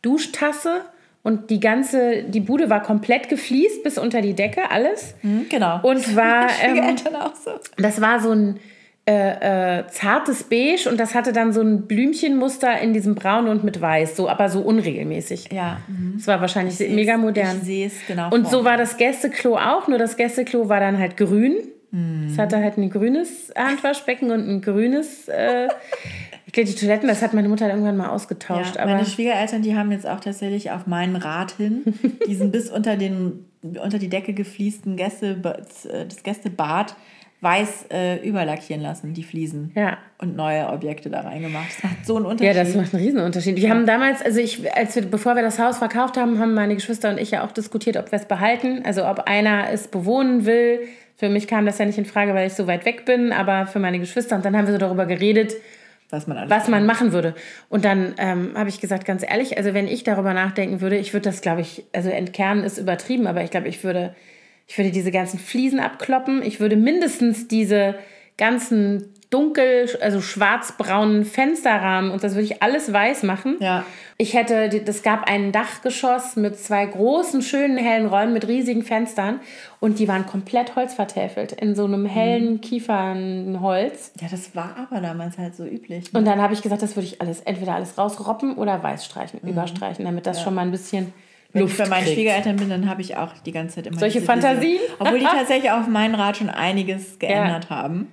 Duschtasse. Und die ganze, die Bude war komplett gefliest bis unter die Decke, alles. Hm, genau. Und war, ähm, auch so. das war so ein äh, äh, zartes Beige und das hatte dann so ein Blümchenmuster in diesem Braun und mit Weiß, so, aber so unregelmäßig. Ja. mhm. Es war wahrscheinlich mega modern. Ich sehe es genau. Und so war das Gästeklo auch, nur das Gästeklo war dann halt grün. Mhm. Es hatte halt ein grünes Handwaschbecken und ein grünes. Äh, ich die Toiletten, das hat meine Mutter irgendwann mal ausgetauscht. Ja, aber meine Schwiegereltern, die haben jetzt auch tatsächlich auf meinen Rat hin diesen bis unter, den, unter die Decke gefliesten Gäste, das Gästebad weiß äh, überlackieren lassen, die Fliesen. Ja. Und neue Objekte da reingemacht. Das macht so einen ja, Unterschied. das macht einen Riesenunterschied. Wir haben damals, also ich, als wir, bevor wir das Haus verkauft haben, haben meine Geschwister und ich ja auch diskutiert, ob wir es behalten. Also ob einer es bewohnen will. Für mich kam das ja nicht in Frage, weil ich so weit weg bin, aber für meine Geschwister. Und dann haben wir so darüber geredet, was man was man machen würde. Und dann ähm, habe ich gesagt, ganz ehrlich, also wenn ich darüber nachdenken würde, ich würde das, glaube ich, also entkernen ist übertrieben, aber ich glaube, ich würde, ich würde diese ganzen Fliesen abkloppen. Ich würde mindestens diese ganzen dunkel, also schwarzbraunen Fensterrahmen und das würde ich alles weiß machen. Ja. Ich hätte, es gab ein Dachgeschoss mit zwei großen, schönen, hellen Räumen mit riesigen Fenstern und die waren komplett holzvertäfelt in so einem hellen Kiefernholz. Ja, das war aber damals halt so üblich. Und dann habe ich gesagt, das würde ich alles, entweder alles rausroppen oder weiß streichen, überstreichen, damit das schon mal ein bisschen Mhm. Wenn Luft ich bei meinen kriegt. Schwiegereltern bin, dann habe ich auch die ganze Zeit immer Solche diese Fantasien? Vision. Obwohl die tatsächlich auf meinen Rat schon einiges geändert haben.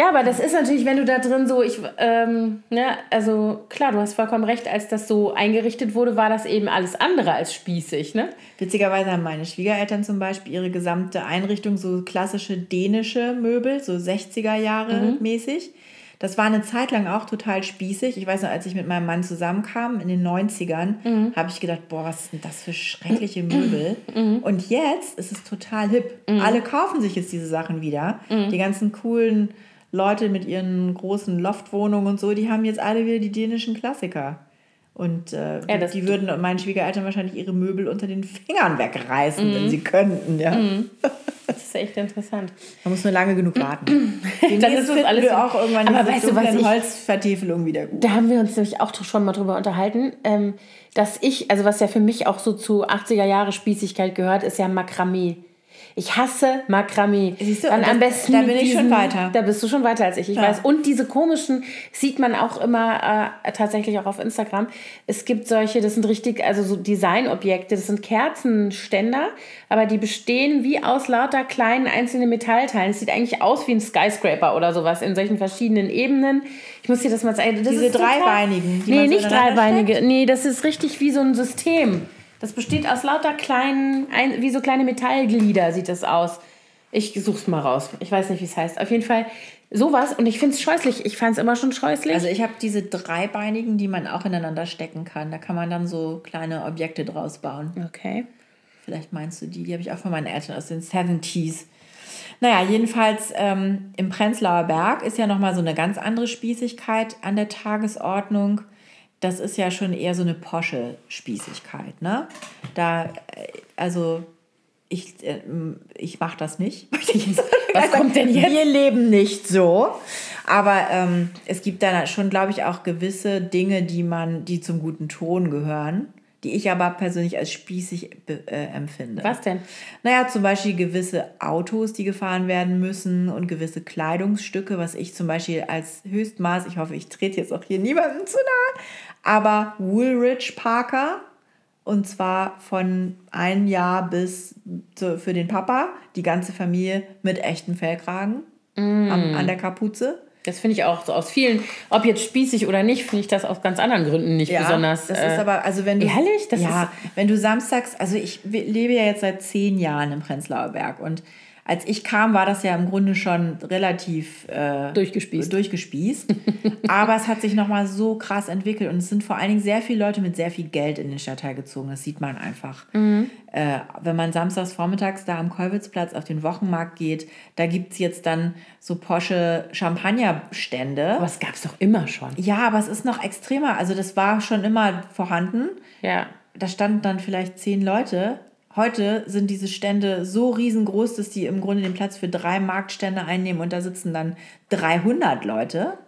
Ja, aber das ist natürlich, wenn du da drin so, ich, ähm, ne, also klar, du hast vollkommen recht, als das so eingerichtet wurde, war das eben alles andere als spießig, ne? Witzigerweise haben meine Schwiegereltern zum Beispiel ihre gesamte Einrichtung so klassische dänische Möbel, so 60er Jahre mäßig. Das war eine Zeit lang auch total spießig. Ich weiß noch, als ich mit meinem Mann zusammenkam in den 90ern, habe ich gedacht, boah, was sind das für schreckliche Möbel. Und jetzt ist es total hip. Alle kaufen sich jetzt diese Sachen wieder. Die ganzen coolen Leute mit ihren großen Loftwohnungen und so, die haben jetzt alle wieder die dänischen Klassiker. Und äh, die, das- die würden meinen Schwiegereltern wahrscheinlich ihre Möbel unter den Fingern wegreißen, wenn sie könnten. Ja. Das ist echt interessant. Man muss nur lange genug warten. Dann ist das alles- wir auch irgendwann Aber weißt du, was ich- Holzvertiefelungen wieder gut. Da haben wir uns nämlich auch schon mal drüber unterhalten, ähm, dass ich, also was ja für mich auch so zu 80er Jahre Spießigkeit gehört, ist ja Makramee. Ich hasse Makramee. Siehst du, Dann und am das- besten da bin ich schon weiter. Da bist du schon weiter als ich, ich Ja. weiß. Und diese komischen sieht man auch immer äh, tatsächlich auch auf Instagram. Es gibt solche, das sind richtig, also so Designobjekte, das sind Kerzenständer, aber die bestehen wie aus lauter kleinen einzelnen Metallteilen. Es sieht eigentlich aus wie ein Skyscraper oder sowas in solchen verschiedenen Ebenen. Ich muss dir das mal zeigen. Das Diese dreibeinigen, die Nee, nicht dreibeinige. Nee, das ist richtig wie so ein System. Das besteht aus lauter kleinen, ein, wie so kleine Metallglieder sieht das aus. Ich such's mal raus. Ich weiß nicht, wie es heißt. Auf jeden Fall sowas. Und ich finde es scheußlich. Ich fand es immer schon scheußlich. Also ich habe diese dreibeinigen, die man auch ineinander stecken kann. Da kann man dann so kleine Objekte draus bauen. okay. Vielleicht meinst du die, die habe ich auch von meinen Eltern aus den 70s. Naja, jedenfalls ähm, im Prenzlauer Berg ist ja nochmal so eine ganz andere Spießigkeit an der Tagesordnung. Das ist ja schon eher so eine posche Spießigkeit, ne? Da, äh, also ich, äh, ich mache das nicht. Was kommt denn jetzt? Wir leben nicht so. Aber ähm, es gibt dann schon, glaube ich, auch gewisse Dinge, die man, die zum guten Ton gehören, die ich aber persönlich als spießig äh, empfinde. Was denn? Naja, zum Beispiel gewisse Autos, die gefahren werden müssen und gewisse Kleidungsstücke, was ich zum Beispiel als Höchstmaß, ich hoffe, ich trete jetzt auch hier niemandem zu nahe, aber Woolrich Parker und zwar von ein Jahr bis zu, für den Papa, die ganze Familie mit echten Fellkragen mm. an, an der Kapuze. Das finde ich auch so aus vielen, ob jetzt spießig oder nicht, finde ich das aus ganz anderen Gründen nicht ja, besonders. Das äh, ist aber, also wenn du. Ehrlich? Das ja, ist, wenn du samstags, also ich lebe ja jetzt seit zehn Jahren im Prenzlauer Berg und als ich kam, war das ja im Grunde schon relativ äh, durchgespießt. durchgespießt. Aber es hat sich nochmal so krass entwickelt und es sind vor allen Dingen sehr viele Leute mit sehr viel Geld in den Stadtteil gezogen. Das sieht man einfach. Mhm. Äh, wenn man samstags vormittags da am Kolwitzplatz auf den Wochenmarkt geht, da gibt es jetzt dann so Porsche Champagnerstände. Aber es gab es doch immer schon. Ja, aber es ist noch extremer. Also das war schon immer vorhanden. Ja. Da standen dann vielleicht zehn Leute Heute sind diese Stände so riesengroß, dass die im Grunde den Platz für drei Marktstände einnehmen und da sitzen dann 300 Leute.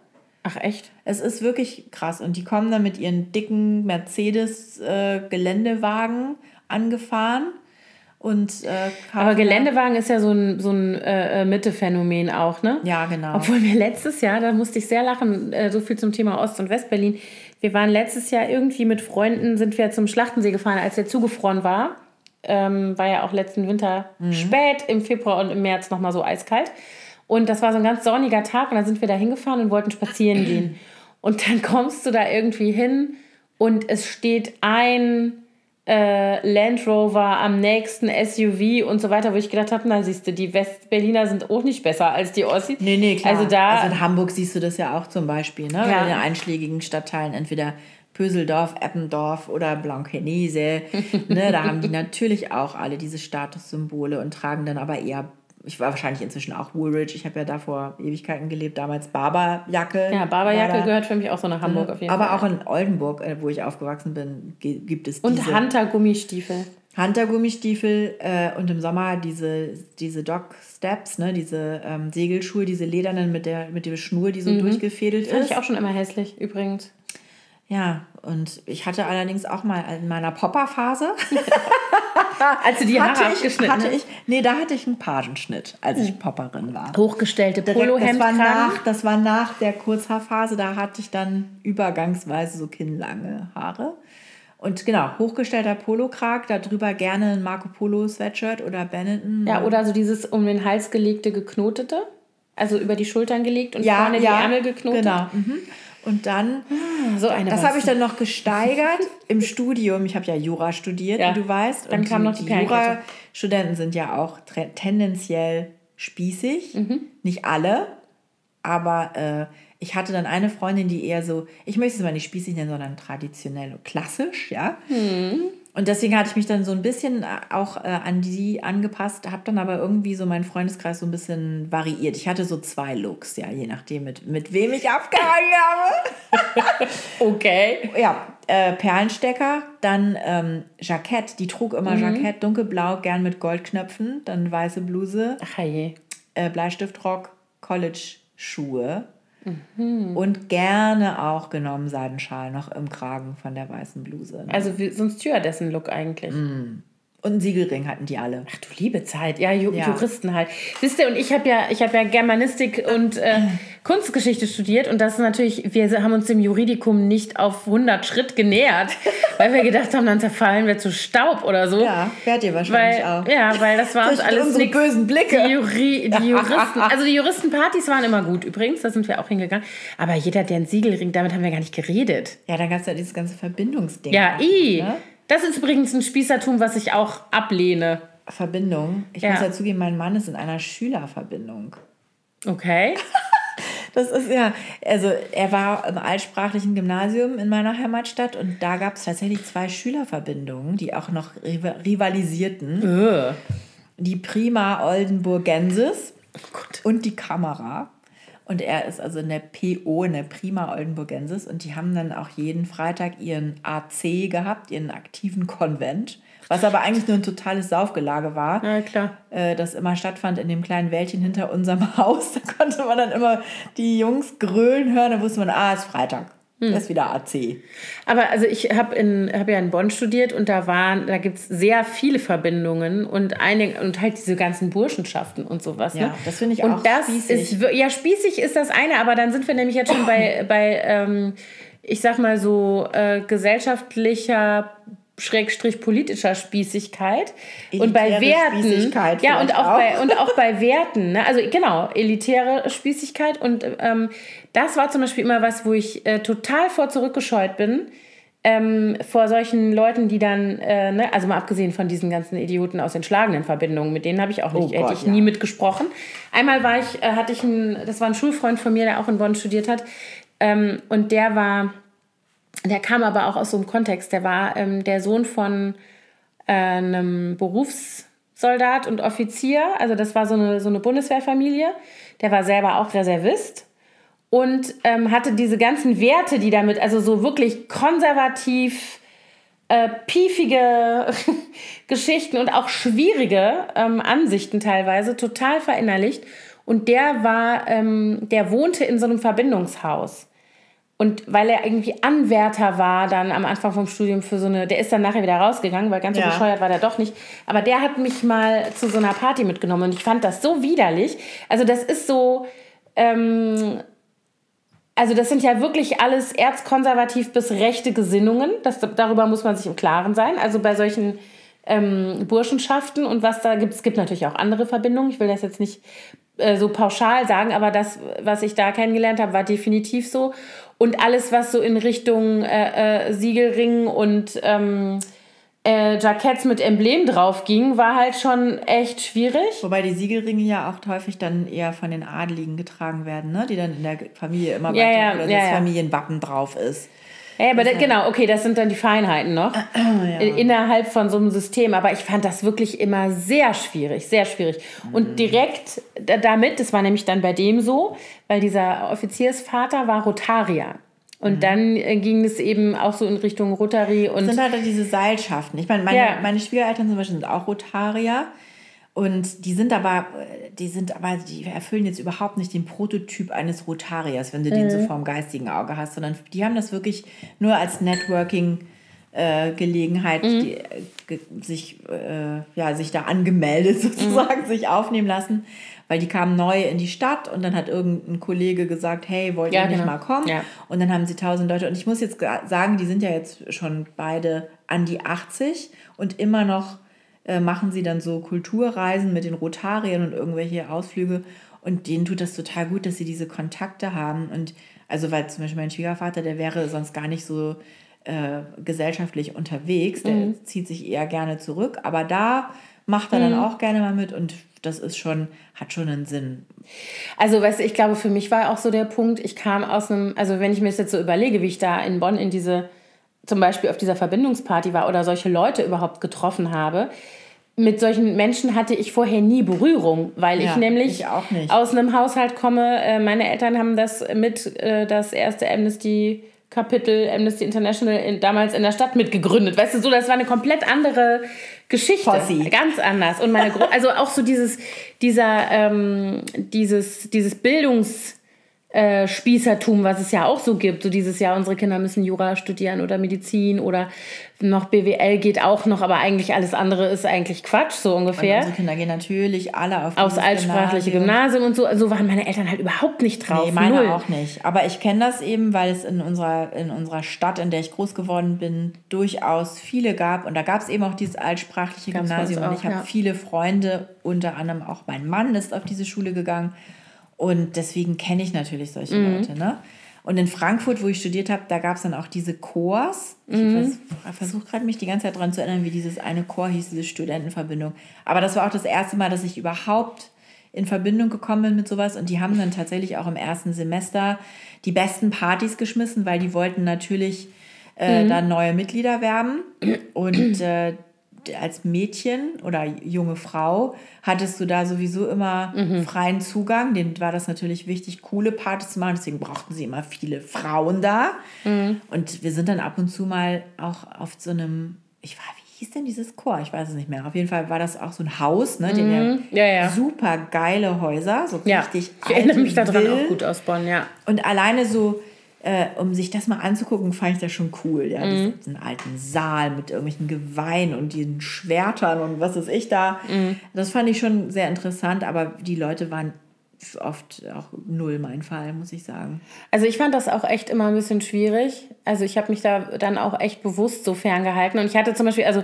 Ach echt? Es ist wirklich krass und die kommen dann mit ihren dicken Mercedes-Geländewagen äh, angefahren. Und, äh, Aber Geländewagen ist ja so ein, so ein äh, äh, Mittephänomen auch, ne? Ja, genau. Obwohl wir letztes Jahr, da musste ich sehr lachen, äh, so viel zum Thema Ost- und Westberlin. Wir waren letztes Jahr irgendwie mit Freunden, sind wir zum Schlachtensee gefahren, als der zugefroren war ähm, war ja auch letzten Winter mhm. spät, im Februar und im März nochmal so eiskalt. Und das war so ein ganz sonniger Tag und dann sind wir da hingefahren und wollten spazieren gehen. Und dann kommst du da irgendwie hin und es steht ein äh, Land Rover am nächsten SUV und so weiter, wo ich gedacht habe, na siehst du, die Westberliner sind auch nicht besser als die Ossis. Nee, nee, klar. Also, da, also in Hamburg siehst du das ja auch zum Beispiel, ne? Ja. in den einschlägigen Stadtteilen entweder Pöseldorf, Eppendorf oder Blankenese. ne, da haben die natürlich auch alle diese Statussymbole und tragen dann aber eher, ich war wahrscheinlich inzwischen auch Woolridge, ich habe ja da vor Ewigkeiten gelebt, damals Barberjacke. Ja, Barberjacke gehört für mich auch so nach Hamburg auf jeden aber Fall. Aber auch in Oldenburg, äh, wo ich aufgewachsen bin, gibt es diese. Und Hunter-Gummistiefel. Hunter-Gummistiefel äh, und im Sommer diese, diese Dock Steps, ne, diese ähm, Segelschuhe, diese ledernen mit der, mit der Schnur, die so mhm. durchgefädelt Fand ist. Fand ich auch schon immer hässlich, übrigens. Ja, und ich hatte allerdings auch mal in meiner Popper-Phase. als du die Haare hatte ich, abgeschnitten hatte ich, Nee, da hatte ich einen Pagenschnitt, als ich hm. Popperin war. Hochgestellte Polohemd. Das war, nach, das war nach der Kurzhaarphase, da hatte ich dann übergangsweise so kinnlange Haare. Und genau, hochgestellter Polokrag, darüber gerne ein Marco Polo Sweatshirt oder Benetton. Ja, oder so dieses um den Hals gelegte geknotete. Also über die Schultern gelegt und ja, vorne ja, die Ärmel geknotet. Genau. Mhm. Und dann, ah, so eine das habe ich dann noch gesteigert im Studium. Ich habe ja Jura studiert, ja. wie du weißt. Dann und kam die, noch die, die Jura-Studenten sind ja auch tendenziell spießig. Mhm. Nicht alle, aber äh, ich hatte dann eine Freundin, die eher so, ich möchte es mal nicht spießig nennen, sondern traditionell und klassisch, ja. Mhm. Und deswegen hatte ich mich dann so ein bisschen äh, auch äh, an die angepasst, habe dann aber irgendwie so meinen Freundeskreis so ein bisschen variiert. Ich hatte so zwei Looks, ja, je nachdem, mit, mit wem ich abgehangen habe. okay. Ja, äh, Perlenstecker, dann ähm, Jackett, die trug immer mhm. Jackett, dunkelblau, gern mit Goldknöpfen, dann weiße Bluse. Ach je. Äh, Bleistiftrock, College-Schuhe. Mhm. Und gerne auch genommen Seidenschal noch im Kragen von der weißen Bluse. Ne? Also wie, so ein Stewardessen-Look eigentlich. Mhm. Und einen Siegelring hatten die alle. Ach du liebe Zeit, ja, Ju ja. Juristen halt. Wisst ihr, und ich habe ja, ich habe ja Germanistik und äh, Kunstgeschichte studiert und das ist natürlich, wir haben uns dem Juridikum nicht auf 100 Schritt genähert, weil wir gedacht haben, dann zerfallen wir zu Staub oder so. Ja, werdet ihr wahrscheinlich weil, auch. Ja, weil das war uns alles nix. bösen Blicke. Die, Juri, die Juristen, also die Juristenpartys waren immer gut übrigens, da sind wir auch hingegangen. Aber jeder, der einen Siegelring, damit haben wir gar nicht geredet. Ja, dann gab es ja dieses ganze Verbindungsding. Ja, i. Ne? Das ist übrigens ein Spießertum, was ich auch ablehne. Verbindung. Ich ja. muss ja zugeben, mein Mann ist in einer Schülerverbindung. Okay. Das ist ja, also er war im altsprachlichen Gymnasium in meiner Heimatstadt und da gab es tatsächlich zwei Schülerverbindungen, die auch noch rivalisierten. Ugh. Die Prima Oldenburgensis oh und die Kamera. Und er ist also in der PO, in der Prima Oldenburgensis. Und die haben dann auch jeden Freitag ihren AC gehabt, ihren aktiven Konvent. Was aber eigentlich nur ein totales Saufgelage war. Ja, klar. Äh, das immer stattfand in dem kleinen Wäldchen hinter unserem Haus. Da konnte man dann immer die Jungs grölen hören. Da wusste man, ah, es ist Freitag. Das ist wieder AC. Aber also ich habe hab ja in Bonn studiert und da waren, da gibt es sehr viele Verbindungen und einige, und halt diese ganzen Burschenschaften und sowas. Ja, ne? das finde ich und auch das spießig. Ist, ja, spießig ist das eine, aber dann sind wir nämlich jetzt schon bei, bei ähm, ich sag mal so, äh, gesellschaftlicher Schrägstrich politischer Spießigkeit und bei Elitäre Werten ja und auch, auch. bei und auch bei Werten ne? also genau elitäre Spießigkeit und ähm, das war zum Beispiel immer was wo ich äh, total vor zurückgescheut bin ähm, vor solchen Leuten, die dann, äh, ne, also mal abgesehen von diesen ganzen Idioten aus den schlagenden Verbindungen, mit denen habe ich auch nicht, Oh Gott, hätte ich ja. nie mitgesprochen. Einmal war ich, äh, hatte ich einen, das war ein Schulfreund von mir, der auch in Bonn studiert hat, ähm, und der war, der kam aber auch aus so einem Kontext, der war ähm, der Sohn von äh, einem Berufssoldat und Offizier, also das war so eine, so eine Bundeswehrfamilie, der war selber auch Reservist und ähm, hatte diese ganzen Werte, die damit, also so wirklich konservativ, äh, piefige Geschichten und auch schwierige ähm, Ansichten teilweise total verinnerlicht. Und der war, ähm, der wohnte in so einem Verbindungshaus. Und weil er irgendwie Anwärter war, dann am Anfang vom Studium für so eine, der ist dann nachher wieder rausgegangen, weil ganz so Ja. bescheuert war der doch nicht. Aber der hat mich mal zu so einer Party mitgenommen und ich fand das so widerlich. Also das ist so, ähm, also das sind ja wirklich alles erzkonservativ bis rechte Gesinnungen. Das, darüber muss man sich im Klaren sein. Also bei solchen ähm, Burschenschaften und was da gibt, es gibt natürlich auch andere Verbindungen. Ich will das jetzt nicht äh, so pauschal sagen, aber das, was ich da kennengelernt habe, war definitiv so. Und alles, was so in Richtung äh, äh, Siegelring und ähm, äh, Jacketts mit Emblem drauf ging, war halt schon echt schwierig. Wobei die Siegelringe ja auch häufig dann eher von den Adeligen getragen werden, ne? die dann in der Familie immer Ja, weiter ja, oder ja, das ja. Familienwappen drauf ist. Ja, aber da, genau, okay, das sind dann die Feinheiten noch in, innerhalb von so einem System. Aber ich fand das wirklich immer sehr schwierig, sehr schwierig. Und direkt da- damit, das war nämlich dann bei dem so, weil dieser Offiziersvater war Rotarier. Und dann äh, ging es eben auch so in Richtung Rotary und Das sind halt diese Seilschaften. Ich meine, meine, Ja. meine Schwiegereltern zum Beispiel sind auch Rotarier. Und die sind aber, die sind aber, die erfüllen jetzt überhaupt nicht den Prototyp eines Rotariers, wenn du den Mhm. so vorm geistigen Auge hast, sondern die haben das wirklich nur als Networking äh, Gelegenheit, Mhm. die, äh, ge sich, äh, ja, sich da angemeldet sozusagen, sich aufnehmen lassen, weil die kamen neu in die Stadt und dann hat irgendein Kollege gesagt, hey, wollt ihr Ja, nicht genau. mal kommen? Ja. Und dann haben sie tausend Leute. Und ich muss jetzt sagen, die sind ja jetzt schon beide an die 80 und immer noch äh, machen sie dann so Kulturreisen mit den Rotariern und irgendwelche Ausflüge. Und denen tut das total gut, dass sie diese Kontakte haben. Und also, weil zum Beispiel mein Schwiegervater, der wäre sonst gar nicht so äh, gesellschaftlich unterwegs. Der Mhm. zieht sich eher gerne zurück. Aber da macht er dann auch gerne mal mit und das ist schon, hat schon einen Sinn. Also, weißt du, ich glaube, für mich war auch so der Punkt, ich kam aus einem, also wenn ich mir das jetzt so überlege, wie ich da in Bonn in diese, zum Beispiel auf dieser Verbindungsparty war oder solche Leute überhaupt getroffen habe, mit solchen Menschen hatte ich vorher nie Berührung, weil ich Ja, nämlich ich auch nicht. aus einem Haushalt komme. Äh, Meine Eltern haben das mit, äh, das erste Amnesty. Kapitel Amnesty International in, damals in der Stadt mitgegründet. Weißt du, so, das war eine komplett andere Geschichte. Posse. Ganz anders. Und meine Gro also auch so dieses, dieser, ähm, dieses, dieses Bildungs, äh, Spießertum, was es ja auch so gibt. So dieses Jahr, unsere Kinder müssen Jura studieren oder Medizin oder noch BWL geht auch noch, aber eigentlich alles andere ist eigentlich Quatsch, so ungefähr. Unsere Kinder gehen natürlich alle auf Aufs altsprachliche Gymnasium und so. So waren meine Eltern halt überhaupt nicht drauf. Nee, meine Null. auch nicht. Aber ich kenne das eben, weil es in unserer, in unserer Stadt, in der ich groß geworden bin, durchaus viele gab. Und da gab es eben auch dieses altsprachliche Gymnasium. Und auch, ich habe ja. viele Freunde, unter anderem auch mein Mann ist auf diese Schule gegangen. Und deswegen kenne ich natürlich solche Mhm. Leute. Ne? Und in Frankfurt, wo ich studiert habe, da gab es dann auch diese Chors. Ich Mhm. versuche gerade mich die ganze Zeit daran zu erinnern, wie dieses eine Chor hieß, diese Studentenverbindung. Aber das war auch das erste Mal, dass ich überhaupt in Verbindung gekommen bin mit sowas. Und die haben dann tatsächlich auch im ersten Semester die besten Partys geschmissen, weil die wollten natürlich äh, dann neue Mitglieder werben. Und äh, als Mädchen oder junge Frau hattest du da sowieso immer Mhm. freien Zugang. Denen war das natürlich wichtig, coole Partys zu machen. Deswegen brauchten sie immer viele Frauen da. Mhm. Und wir sind dann ab und zu mal auch auf so einem, ich war, wie hieß denn dieses Chor? Ich weiß es nicht mehr. Auf jeden Fall war das auch so ein Haus, ne? Mhm. Ja, ja. super geile Häuser, so Ja, richtig ich erinnere mich daran auch gut aus Bonn, ja. Und alleine so, äh, um sich das mal anzugucken, fand ich das schon cool. Ja, Mhm. diesen, alten Saal mit irgendwelchen Geweihen und diesen Schwertern und was weiß ich da. Mhm. Das fand ich schon sehr interessant, aber die Leute waren oft auch null mein Fall, muss ich sagen. Also ich fand das auch echt immer ein bisschen schwierig. Also ich habe mich da dann auch echt bewusst so ferngehalten. Und ich hatte zum Beispiel, also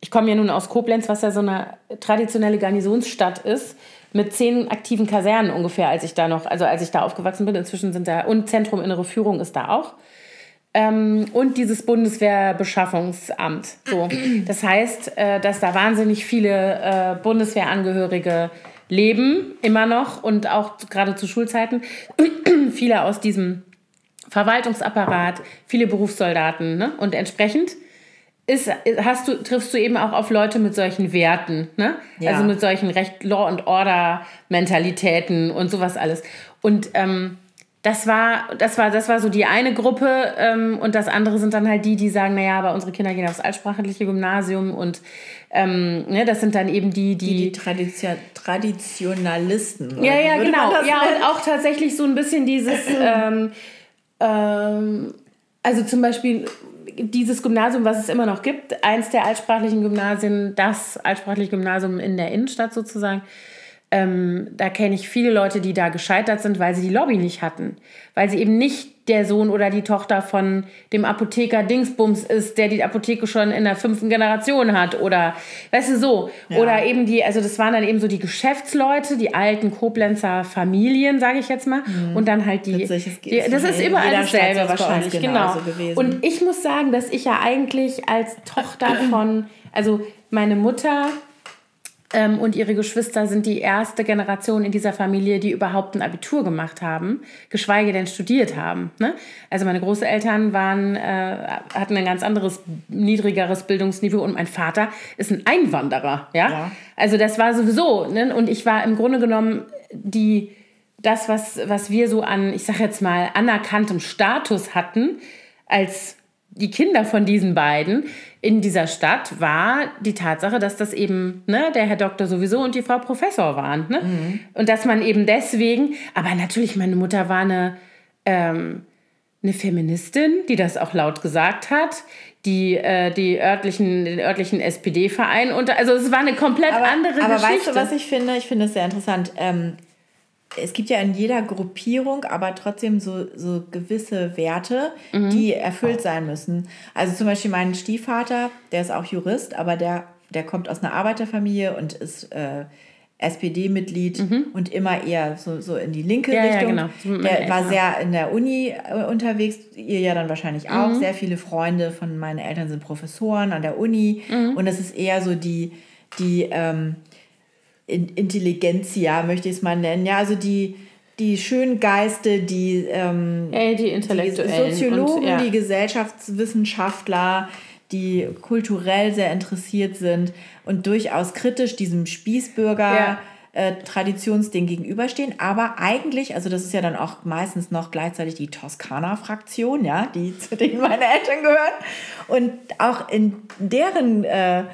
ich komme ja nun aus Koblenz, was ja so eine traditionelle Garnisonsstadt ist, mit zehn aktiven Kasernen ungefähr, als ich da noch, also als ich da aufgewachsen bin. Inzwischen sind da, und Zentrum Innere Führung ist da auch. Ähm, und dieses Bundeswehrbeschaffungsamt. So. Das heißt, äh, dass da wahnsinnig viele äh, Bundeswehrangehörige leben, immer noch und auch gerade zu Schulzeiten. viele aus diesem Verwaltungsapparat, viele Berufssoldaten. Ne? Und entsprechend ist, hast du, triffst du eben auch auf Leute mit solchen Werten, ne? Ja. Also mit solchen Recht, Law and Order Mentalitäten und sowas alles. Und ähm, das war, das war, das war so die eine Gruppe ähm, und das andere sind dann halt die, die sagen, naja, aber unsere Kinder gehen aufs altsprachliche Gymnasium und ähm, ne, das sind dann eben die, die, Die Tradition Traditionalisten. oder ja, ja, genau. Ja, nennen? und auch tatsächlich so ein bisschen dieses, ähm, ähm, also zum Beispiel dieses Gymnasium, was es immer noch gibt, eins der altsprachlichen Gymnasien, das altsprachliche Gymnasium in der Innenstadt sozusagen. Ähm, da kenne ich viele Leute, die da gescheitert sind, weil sie die Lobby nicht hatten. Weil sie eben nicht der Sohn oder die Tochter von dem Apotheker Dingsbums ist, der die Apotheke schon in der fünften Generation hat. Oder, weißt du, so. Oder eben die, also das waren dann eben so die Geschäftsleute, die alten Koblenzer Familien, sage ich jetzt mal. Und dann halt die. Witzig, die das ist überall dasselbe wahrscheinlich, genau. gewesen. Und ich muss sagen, dass ich ja eigentlich als Tochter von, also meine Mutter ähm, und ihre Geschwister sind die erste Generation in dieser Familie, die überhaupt ein Abitur gemacht haben, geschweige denn studiert haben. Ne? Also meine Großeltern waren, äh, hatten ein ganz anderes, niedrigeres Bildungsniveau und mein Vater ist ein Einwanderer. Ja? Ja. Also das war sowieso, ne? und ich war im Grunde genommen die, das, was, was wir so an, ich sag jetzt mal, anerkanntem Status hatten, als die Kinder von diesen beiden in dieser Stadt war die Tatsache, dass das eben ne, der Herr Doktor sowieso und die Frau Professor waren. Ne? Und dass man eben deswegen, aber natürlich, meine Mutter war eine, ähm, eine Feministin, die das auch laut gesagt hat, die, äh, die örtlichen, den örtlichen SPD-Verein und also es war eine komplett andere aber Geschichte. weißt du, was ich finde? Ich finde es sehr interessant. Ähm, es gibt ja in jeder Gruppierung aber trotzdem so, so gewisse Werte, Mhm. die erfüllt sein müssen. Also zum Beispiel mein Stiefvater, der ist auch Jurist, aber der, der kommt aus einer Arbeiterfamilie und ist äh, SPD-Mitglied und immer eher so, so in die linke Mhm. Ja, ja, Richtung. genau. Mit meinen Der war sehr in der Uni äh, unterwegs, ihr ja dann wahrscheinlich auch. Mhm. Sehr viele Freunde von meinen Eltern sind Professoren an der Uni Mhm. und das ist eher so die, die ähm, Intelligenzia, möchte ich es mal nennen. Ja, also die, die schönen Geiste, die, ähm, ja, die die Intellektuellen. Soziologen, und, ja. die Gesellschaftswissenschaftler, die kulturell sehr interessiert sind und durchaus kritisch diesem Spießbürger. Ja. Äh, Traditionsding gegenüberstehen, aber eigentlich, also das ist ja dann auch meistens noch gleichzeitig die Toskana-Fraktion, ja, die zu denen meine Eltern gehören. Und auch in deren äh,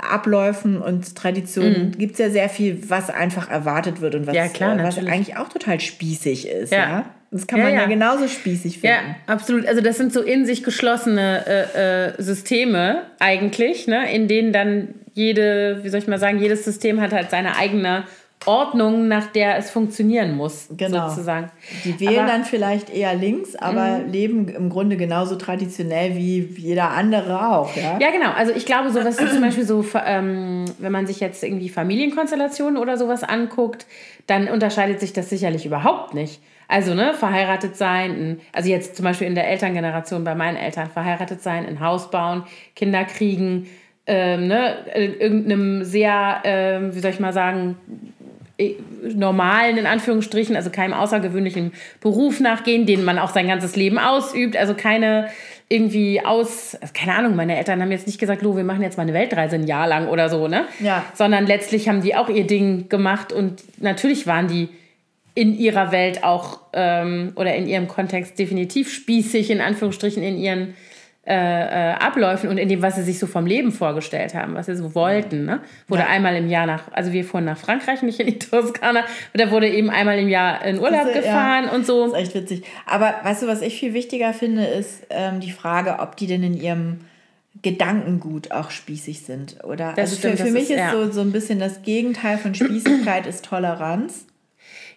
Abläufen und Traditionen gibt es ja sehr viel, was einfach erwartet wird und was, Mhm. Ja, klar, äh, was eigentlich auch total spießig ist. Ja. Ja. Das kann Ja, man ja, ja. genauso spießig Ja, finden. absolut. Also das sind so in sich geschlossene äh, äh, Systeme eigentlich, ne, in denen dann jede, wie soll ich mal sagen, jedes System hat halt seine eigene Ordnung, nach der es funktionieren muss, Genau. sozusagen. Die wählen Aber- Mhm. dann vielleicht eher links, aber leben im Grunde genauso traditionell wie jeder andere auch. Ja? Ja, genau. Also ich glaube, so was zum Beispiel so, ähm, wenn man sich jetzt irgendwie Familienkonstellationen oder sowas anguckt, dann unterscheidet sich das sicherlich überhaupt nicht. Also, ne, verheiratet sein, ein- also jetzt zum Beispiel in der Elterngeneration bei meinen Eltern, verheiratet sein, ein Haus bauen, Kinder kriegen, ähm, ne, in irgendeinem sehr, ähm, wie soll ich mal sagen, normalen, in Anführungsstrichen, also keinem außergewöhnlichen Beruf nachgehen, den man auch sein ganzes Leben ausübt. Also keine irgendwie aus, keine Ahnung, meine Eltern haben jetzt nicht gesagt, Lo, wir machen jetzt mal eine Weltreise ein Jahr lang oder so, ne? Ja. Sondern letztlich haben die auch ihr Ding gemacht und natürlich waren die in ihrer Welt auch ähm, oder in ihrem Kontext definitiv spießig, in Anführungsstrichen, in ihren äh, äh, Abläufen und in dem, was sie sich so vom Leben vorgestellt haben, was sie so wollten. Ne? Wurde Ja. einmal im Jahr nach, also wir fuhren nach Frankreich, nicht in die Toskana, da wurde eben einmal im Jahr in Urlaub Diese- ja. gefahren und so. Das ist echt witzig. Aber weißt du, was ich viel wichtiger finde, ist ähm, die Frage, ob die denn in ihrem Gedankengut auch spießig sind. Oder Das also stimmt, für, für mich ist- ja. so, so ein bisschen das Gegenteil von Spießigkeit ist Toleranz.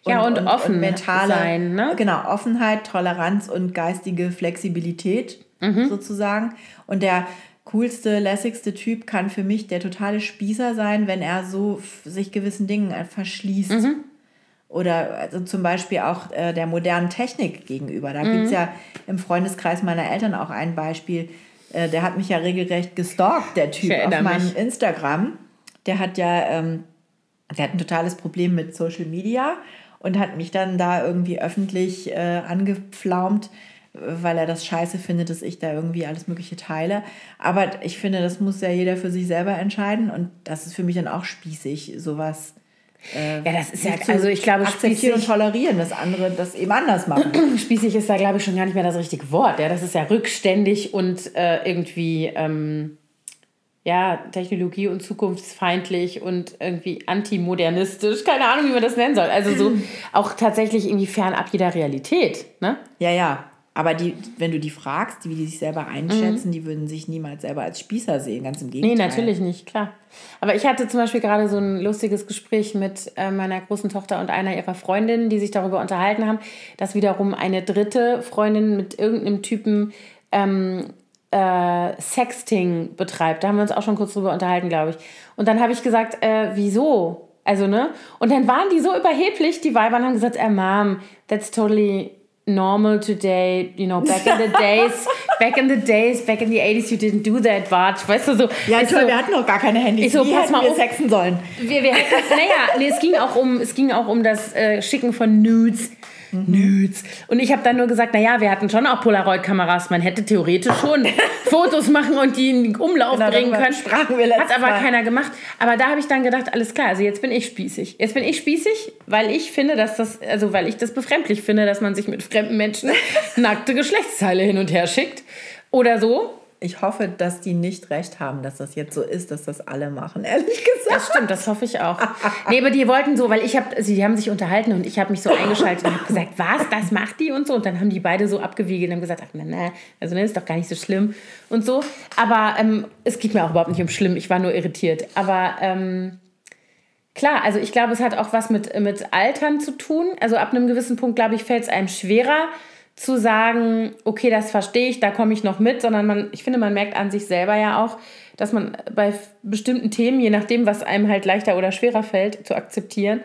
Ja, und offen mentale, sein, ne? Genau, Offenheit, Toleranz und geistige Flexibilität Mhm. sozusagen. Und der coolste, lässigste Typ kann für mich der totale Spießer sein, wenn er so sich gewissen Dingen verschließt. Mhm. Oder also zum Beispiel auch äh, der modernen Technik gegenüber. Da gibt es ja im Freundeskreis meiner Eltern auch ein Beispiel. Äh, der hat mich ja regelrecht gestalkt, der Typ, auf meinem mich. Instagram. Der hat ja, ähm, der hat ein totales Problem mit Social Media und hat mich dann da irgendwie öffentlich äh, angepflaumt, weil er das scheiße findet, dass ich da irgendwie alles Mögliche teile. Aber ich finde, das muss ja jeder für sich selber entscheiden und das ist für mich dann auch spießig, sowas. Äh, Ja, das ist ja, also ich glaube, akzeptieren und tolerieren, dass andere das eben anders machen. spießig ist da, glaube ich, schon gar nicht mehr das richtige Wort. Ja, das ist ja rückständig und äh, irgendwie, ähm, ja, technologie- und zukunftsfeindlich und irgendwie antimodernistisch. Keine Ahnung, wie man das nennen soll. Also so auch tatsächlich irgendwie fernab jeder Realität. Ne? Ja, ja. Aber die, wenn du die fragst, wie die sich selber einschätzen, die würden sich niemals selber als Spießer sehen, ganz im Nee, Gegenteil. natürlich nicht, klar. Aber ich hatte zum Beispiel gerade so ein lustiges Gespräch mit äh, meiner großen Tochter und einer ihrer Freundinnen, die sich darüber unterhalten haben, dass wiederum eine dritte Freundin mit irgendeinem Typen ähm, äh, Sexting betreibt. Da haben wir uns auch schon kurz drüber unterhalten, glaube ich. Und dann habe ich gesagt, äh, wieso? Also, ne? Und dann waren die so überheblich, die Weiber, und haben gesagt, äh, Mom, that's totally normal today, you know, back in the days, back in the days, back in the 80s, you didn't do that, but, weißt du, so. Ja, toll, so, wir hatten noch gar keine Handys. Ich so, Wie pass hätten mal wir auf. sexen sollen? wir, wir naja, nee, es ging auch um, es ging auch um das äh, Schicken von Nudes. Nudes. Und ich habe dann nur gesagt, naja, wir hatten schon auch Polaroid-Kameras. Man hätte theoretisch schon Fotos machen und die in den Umlauf Genau, bringen können. sprachen wir Hat aber Mal. keiner gemacht. Aber da habe ich dann gedacht, alles klar, also jetzt bin ich spießig. Jetzt bin ich spießig, weil ich finde, dass das, also weil ich das befremdlich finde, dass man sich mit fremden Menschen nackte Geschlechtsteile hin und her schickt. Oder so. Ich hoffe, dass die nicht recht haben, dass das jetzt so ist, dass das alle machen, ehrlich gesagt. Das stimmt, das hoffe ich auch. Nee, aber die wollten so, weil ich habe, sie haben sich unterhalten und ich habe mich so eingeschaltet und habe gesagt, was, das macht die und so. Und dann haben die beide so abgewiegelt und haben gesagt, ach, na, na, also ne, ist doch gar nicht so schlimm und so. Aber ähm, es geht mir auch überhaupt nicht um schlimm, ich war nur irritiert. Aber ähm, klar, also ich glaube, es hat auch was mit, mit Altern zu tun. Also ab einem gewissen Punkt, glaube ich, fällt es einem schwerer zu sagen, okay, das verstehe ich, da komme ich noch mit, sondern man, ich finde, man merkt an sich selber ja auch, dass man bei bestimmten Themen, je nachdem, was einem halt leichter oder schwerer fällt zu akzeptieren,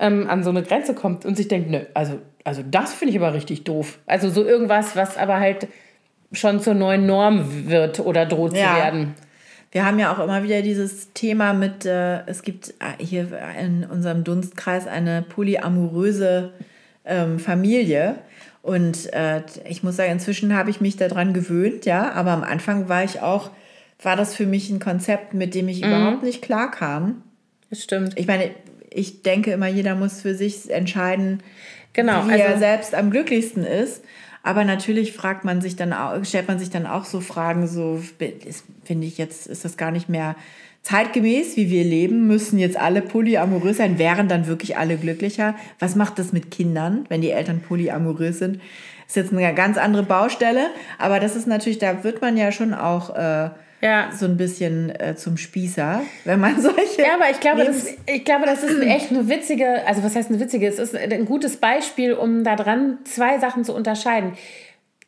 ähm, an so eine Grenze kommt und sich denkt, nö, also, also das finde ich aber richtig doof. Also so irgendwas, was aber halt schon zur neuen Norm wird oder droht Ja. zu werden. Wir haben ja auch immer wieder dieses Thema mit, äh, es gibt äh, hier in unserem Dunstkreis eine polyamoröse ähm, Familie. Und äh, ich muss sagen, inzwischen habe ich mich daran gewöhnt, ja, aber am Anfang war ich auch, war das für mich ein Konzept, mit dem ich Mhm. überhaupt nicht klarkam. Das stimmt. Ich meine, ich denke immer, jeder muss für sich entscheiden, Genau, wie er also- selbst am glücklichsten ist. Aber natürlich fragt man sich dann auch, stellt man sich dann auch so Fragen, so finde ich jetzt, ist das gar nicht mehr zeitgemäß, wie wir leben, müssen jetzt alle polyamorös sein, wären dann wirklich alle glücklicher. Was macht das mit Kindern, wenn die Eltern polyamorös sind? Ist jetzt eine ganz andere Baustelle, aber das ist natürlich, da wird man ja schon auch äh, Ja. so ein bisschen äh, zum Spießer, wenn man solche. Ja, aber ich glaube, das, ich glaube, das ist echt eine witzige, also was heißt eine witzige? Es ist ein gutes Beispiel, um daran zwei Sachen zu unterscheiden.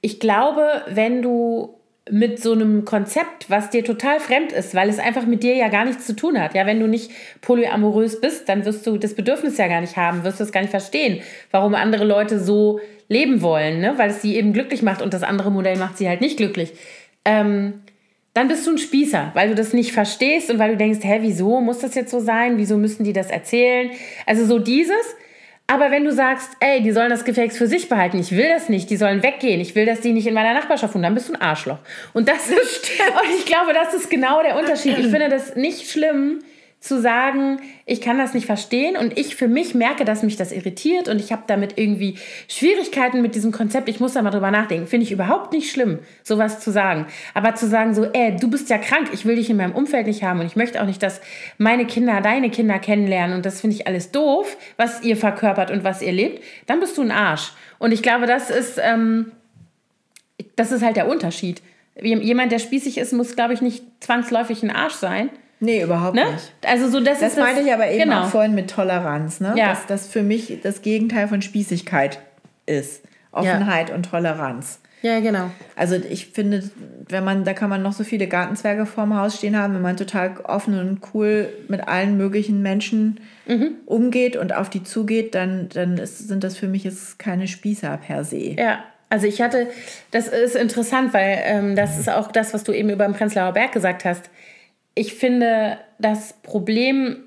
Ich glaube, wenn du mit so einem Konzept, was dir total fremd ist, weil es einfach mit dir ja gar nichts zu tun hat. Ja, wenn du nicht polyamorös bist, dann wirst du das Bedürfnis ja gar nicht haben, wirst du es gar nicht verstehen, warum andere Leute so leben wollen, ne? weil es sie eben glücklich macht und das andere Modell macht sie halt nicht glücklich. Ähm, dann bist du ein Spießer, weil du das nicht verstehst und weil du denkst, hä, wieso muss das jetzt so sein? Wieso müssen die das erzählen? Also so dieses. Aber wenn du sagst, ey, die sollen das Gefäß für sich behalten, ich will das nicht, die sollen weggehen, ich will, dass die nicht in meiner Nachbarschaft wohnen, dann bist du ein Arschloch. Und das ist, und ich glaube, das ist genau der Unterschied. Ich finde das nicht schlimm, zu sagen, ich kann das nicht verstehen und ich für mich merke, dass mich das irritiert und ich habe damit irgendwie Schwierigkeiten mit diesem Konzept, ich muss da mal drüber nachdenken. Finde ich überhaupt nicht schlimm, sowas zu sagen. Aber zu sagen so, ey, du bist ja krank, ich will dich in meinem Umfeld nicht haben und ich möchte auch nicht, dass meine Kinder deine Kinder kennenlernen und das finde ich alles doof, was ihr verkörpert und was ihr lebt, dann bist du ein Arsch. Und ich glaube, das ist, ähm, das ist halt der Unterschied. Jemand, der spießig ist, muss, glaube ich, nicht zwangsläufig ein Arsch sein. Nee, überhaupt ne? nicht. Also so das, das ist meinte ich aber eben genau. auch vorhin mit Toleranz, ne? Ja. Dass das für mich das Gegenteil von Spießigkeit ist. Offenheit ja. und Toleranz. Ja, genau. Also ich finde, wenn man, da kann man noch so viele Gartenzwerge vorm Haus stehen haben, wenn man total offen und cool mit allen möglichen Menschen mhm. umgeht und auf die zugeht, dann, dann ist, sind das für mich jetzt keine Spießer per se. Ja, also ich hatte, das ist interessant, weil ähm, das ist auch das, was du eben über den Prenzlauer Berg gesagt hast ich finde, das Problem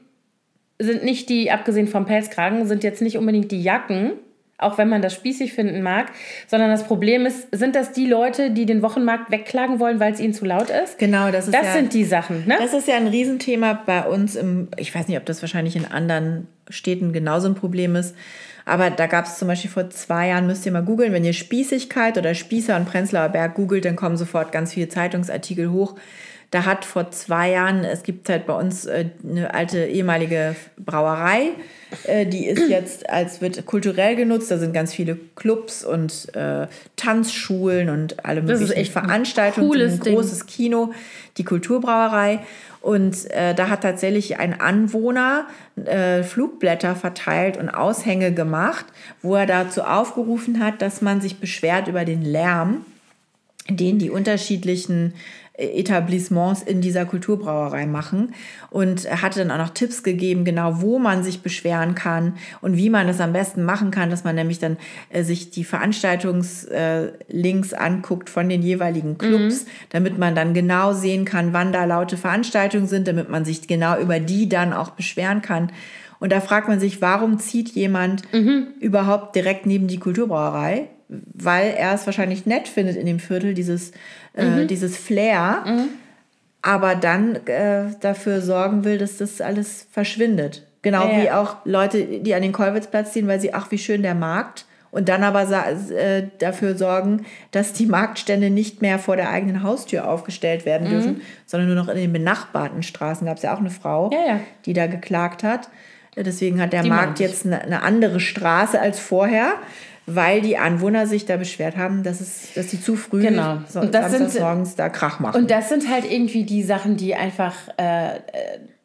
sind nicht die, abgesehen vom Pelzkragen, sind jetzt nicht unbedingt die Jacken, auch wenn man das spießig finden mag, sondern das Problem ist, sind das die Leute, die den Wochenmarkt wegklagen wollen, weil es ihnen zu laut ist? Genau, das ist Das ja, sind die Sachen, ne? Das ist ja ein Riesenthema bei uns im, ich weiß nicht, ob das wahrscheinlich in anderen Städten genauso ein Problem ist, aber da gab es zum Beispiel vor zwei Jahren, müsst ihr mal googeln, wenn ihr Spießigkeit oder Spießer und Prenzlauer Berg googelt, dann kommen sofort ganz viele Zeitungsartikel hoch da hat vor zwei Jahren, es gibt halt bei uns äh, eine alte ehemalige Brauerei, äh, die ist jetzt als wird kulturell genutzt. Da sind ganz viele Clubs und äh, Tanzschulen und alle möglichen Veranstaltungen. Ein, ein großes Ding. Kino, die Kulturbrauerei. Und äh, da hat tatsächlich ein Anwohner äh, Flugblätter verteilt und Aushänge gemacht, wo er dazu aufgerufen hat, dass man sich beschwert über den Lärm, den die unterschiedlichen Etablissements in dieser Kulturbrauerei machen und hatte dann auch noch Tipps gegeben, genau wo man sich beschweren kann und wie man das am besten machen kann, dass man nämlich dann äh, sich die Veranstaltungslinks äh, anguckt von den jeweiligen Clubs, mhm. damit man dann genau sehen kann, wann da laute Veranstaltungen sind, damit man sich genau über die dann auch beschweren kann. Und da fragt man sich, warum zieht jemand mhm. überhaupt direkt neben die Kulturbrauerei? Weil er es wahrscheinlich nett findet in dem Viertel, dieses äh, mhm. dieses Flair, mhm. aber dann äh, dafür sorgen will, dass das alles verschwindet. Genau ja, wie auch Leute, die an den Kolwitzplatz ziehen, weil sie, ach, wie schön der Markt. Und dann aber äh, dafür sorgen, dass die Marktstände nicht mehr vor der eigenen Haustür aufgestellt werden mhm. dürfen, sondern nur noch in den benachbarten Straßen. Gab es ja auch eine Frau, ja, ja. die da geklagt hat. Deswegen hat der die Markt jetzt eine, eine, andere Straße als vorher weil die Anwohner sich da beschwert haben, dass es, dass sie zu früh genau. so, und das sind, morgens da Krach machen. Und das sind halt irgendwie die Sachen, die einfach, äh, äh,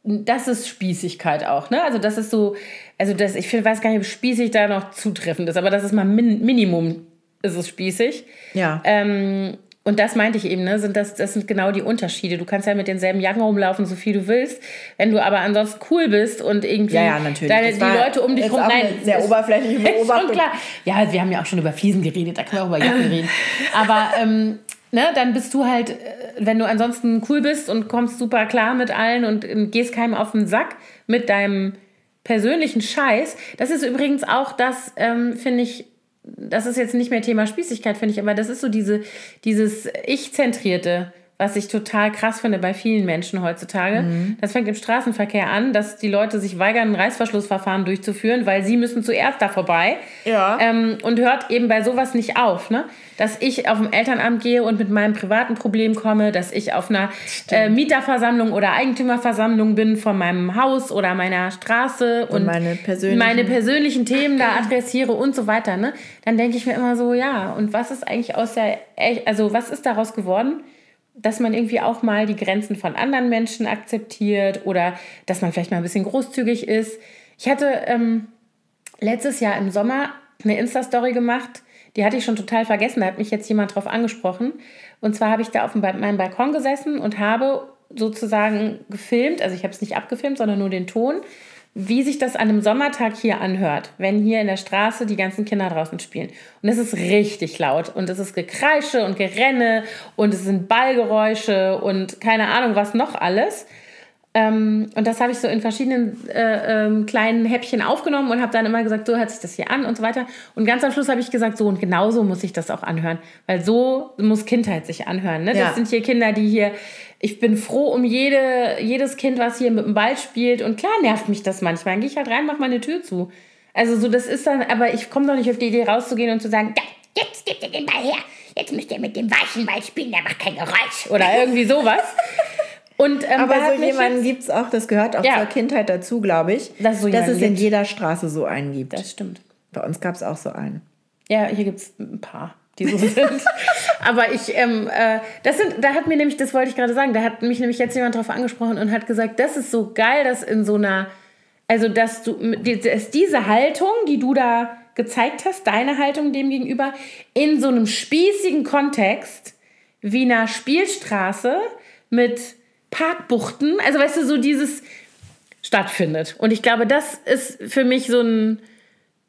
das ist Spießigkeit auch, ne? Also das ist so, also das, ich weiß gar nicht, ob spießig da noch zutreffend ist, aber das ist mal min, Minimum, ist es spießig. Ja. Ähm, und das meinte ich eben, ne? Sind das, das sind genau die Unterschiede. Du kannst ja mit denselben Jacken rumlaufen, so viel du willst. Wenn du aber ansonsten cool bist und irgendwie ja, ja, natürlich. Deine, die Leute um dich rum. Nein, sehr oberflächliche Beobachtung. klar. Ja, wir haben ja auch schon über Fliesen geredet, da können wir auch über Jacken reden. Aber ähm, ne, dann bist du halt, äh, wenn du ansonsten cool bist und kommst super klar mit allen und ähm, gehst keinem auf den Sack mit deinem persönlichen Scheiß. Das ist übrigens auch das, ähm, finde ich, das ist jetzt nicht mehr Thema Spießigkeit, finde ich, aber das ist so diese, dieses Ich-zentrierte, was ich total krass finde bei vielen Menschen heutzutage. Mhm. Das fängt im Straßenverkehr an, dass die Leute sich weigern, ein Reißverschlussverfahren durchzuführen, weil sie müssen zuerst da vorbei. Ja. Ähm, und hört eben bei sowas nicht auf. Ne? Dass ich auf dem Elternamt gehe und mit meinem privaten Problem komme, dass ich auf einer äh, Mieterversammlung oder Eigentümerversammlung bin von meinem Haus oder meiner Straße und, und meine, persönlichen meine persönlichen Themen da adressiere und so weiter. Ne? Dann denke ich mir immer so, ja, und was ist eigentlich aus der, also was ist daraus geworden? Dass man irgendwie auch mal die Grenzen von anderen Menschen akzeptiert oder dass man vielleicht mal ein bisschen großzügig ist. Ich hatte ähm, letztes Jahr im Sommer eine Insta-Story gemacht, die hatte ich schon total vergessen, da hat mich jetzt jemand drauf angesprochen. Und zwar habe ich da auf meinem Balkon gesessen und habe sozusagen gefilmt, also ich habe es nicht abgefilmt, sondern nur den Ton, wie sich das an einem Sommertag hier anhört, wenn hier in der Straße die ganzen Kinder draußen spielen. Und es ist richtig laut und es ist Gekreische und Gerenne und es sind Ballgeräusche und keine Ahnung was noch alles. Ähm, und das habe ich so in verschiedenen äh, ähm, kleinen Häppchen aufgenommen und habe dann immer gesagt, so hört sich das hier an und so weiter. Und ganz am Schluss habe ich gesagt, so und genauso muss ich das auch anhören, weil so muss Kindheit sich anhören. Ne? Ja. Das sind hier Kinder, die hier, ich bin froh um jede, jedes Kind, was hier mit dem Ball spielt. Und klar nervt mich das manchmal. Dann gehe ich halt rein, mach meine Tür zu. Also so, das ist dann, aber ich komme doch nicht auf die Idee rauszugehen und zu sagen, ja, jetzt gebt ihr den Ball her, jetzt müsst ihr mit dem weichen Ball spielen, der macht kein Geräusch. Oder irgendwie sowas. Und, ähm, Aber so jemanden gibt es auch, das gehört auch Ja. zur Kindheit dazu, glaube ich, Dass es so dass es in jeder Straße so einen gibt. Das stimmt. Bei uns gab es auch so einen. Ja, hier gibt es ein paar, die so sind. Aber ich, ähm, äh, das sind, da hat mir nämlich, das wollte ich gerade sagen, da hat mich nämlich jetzt jemand drauf angesprochen und hat gesagt, das ist so geil, dass in so einer, also dass du, dass diese Haltung, die du da gezeigt hast, deine Haltung dem gegenüber, in so einem spießigen Kontext wie einer Spielstraße mit Parkbuchten, also weißt du, so dieses stattfindet. Und ich glaube, das ist für mich so ein,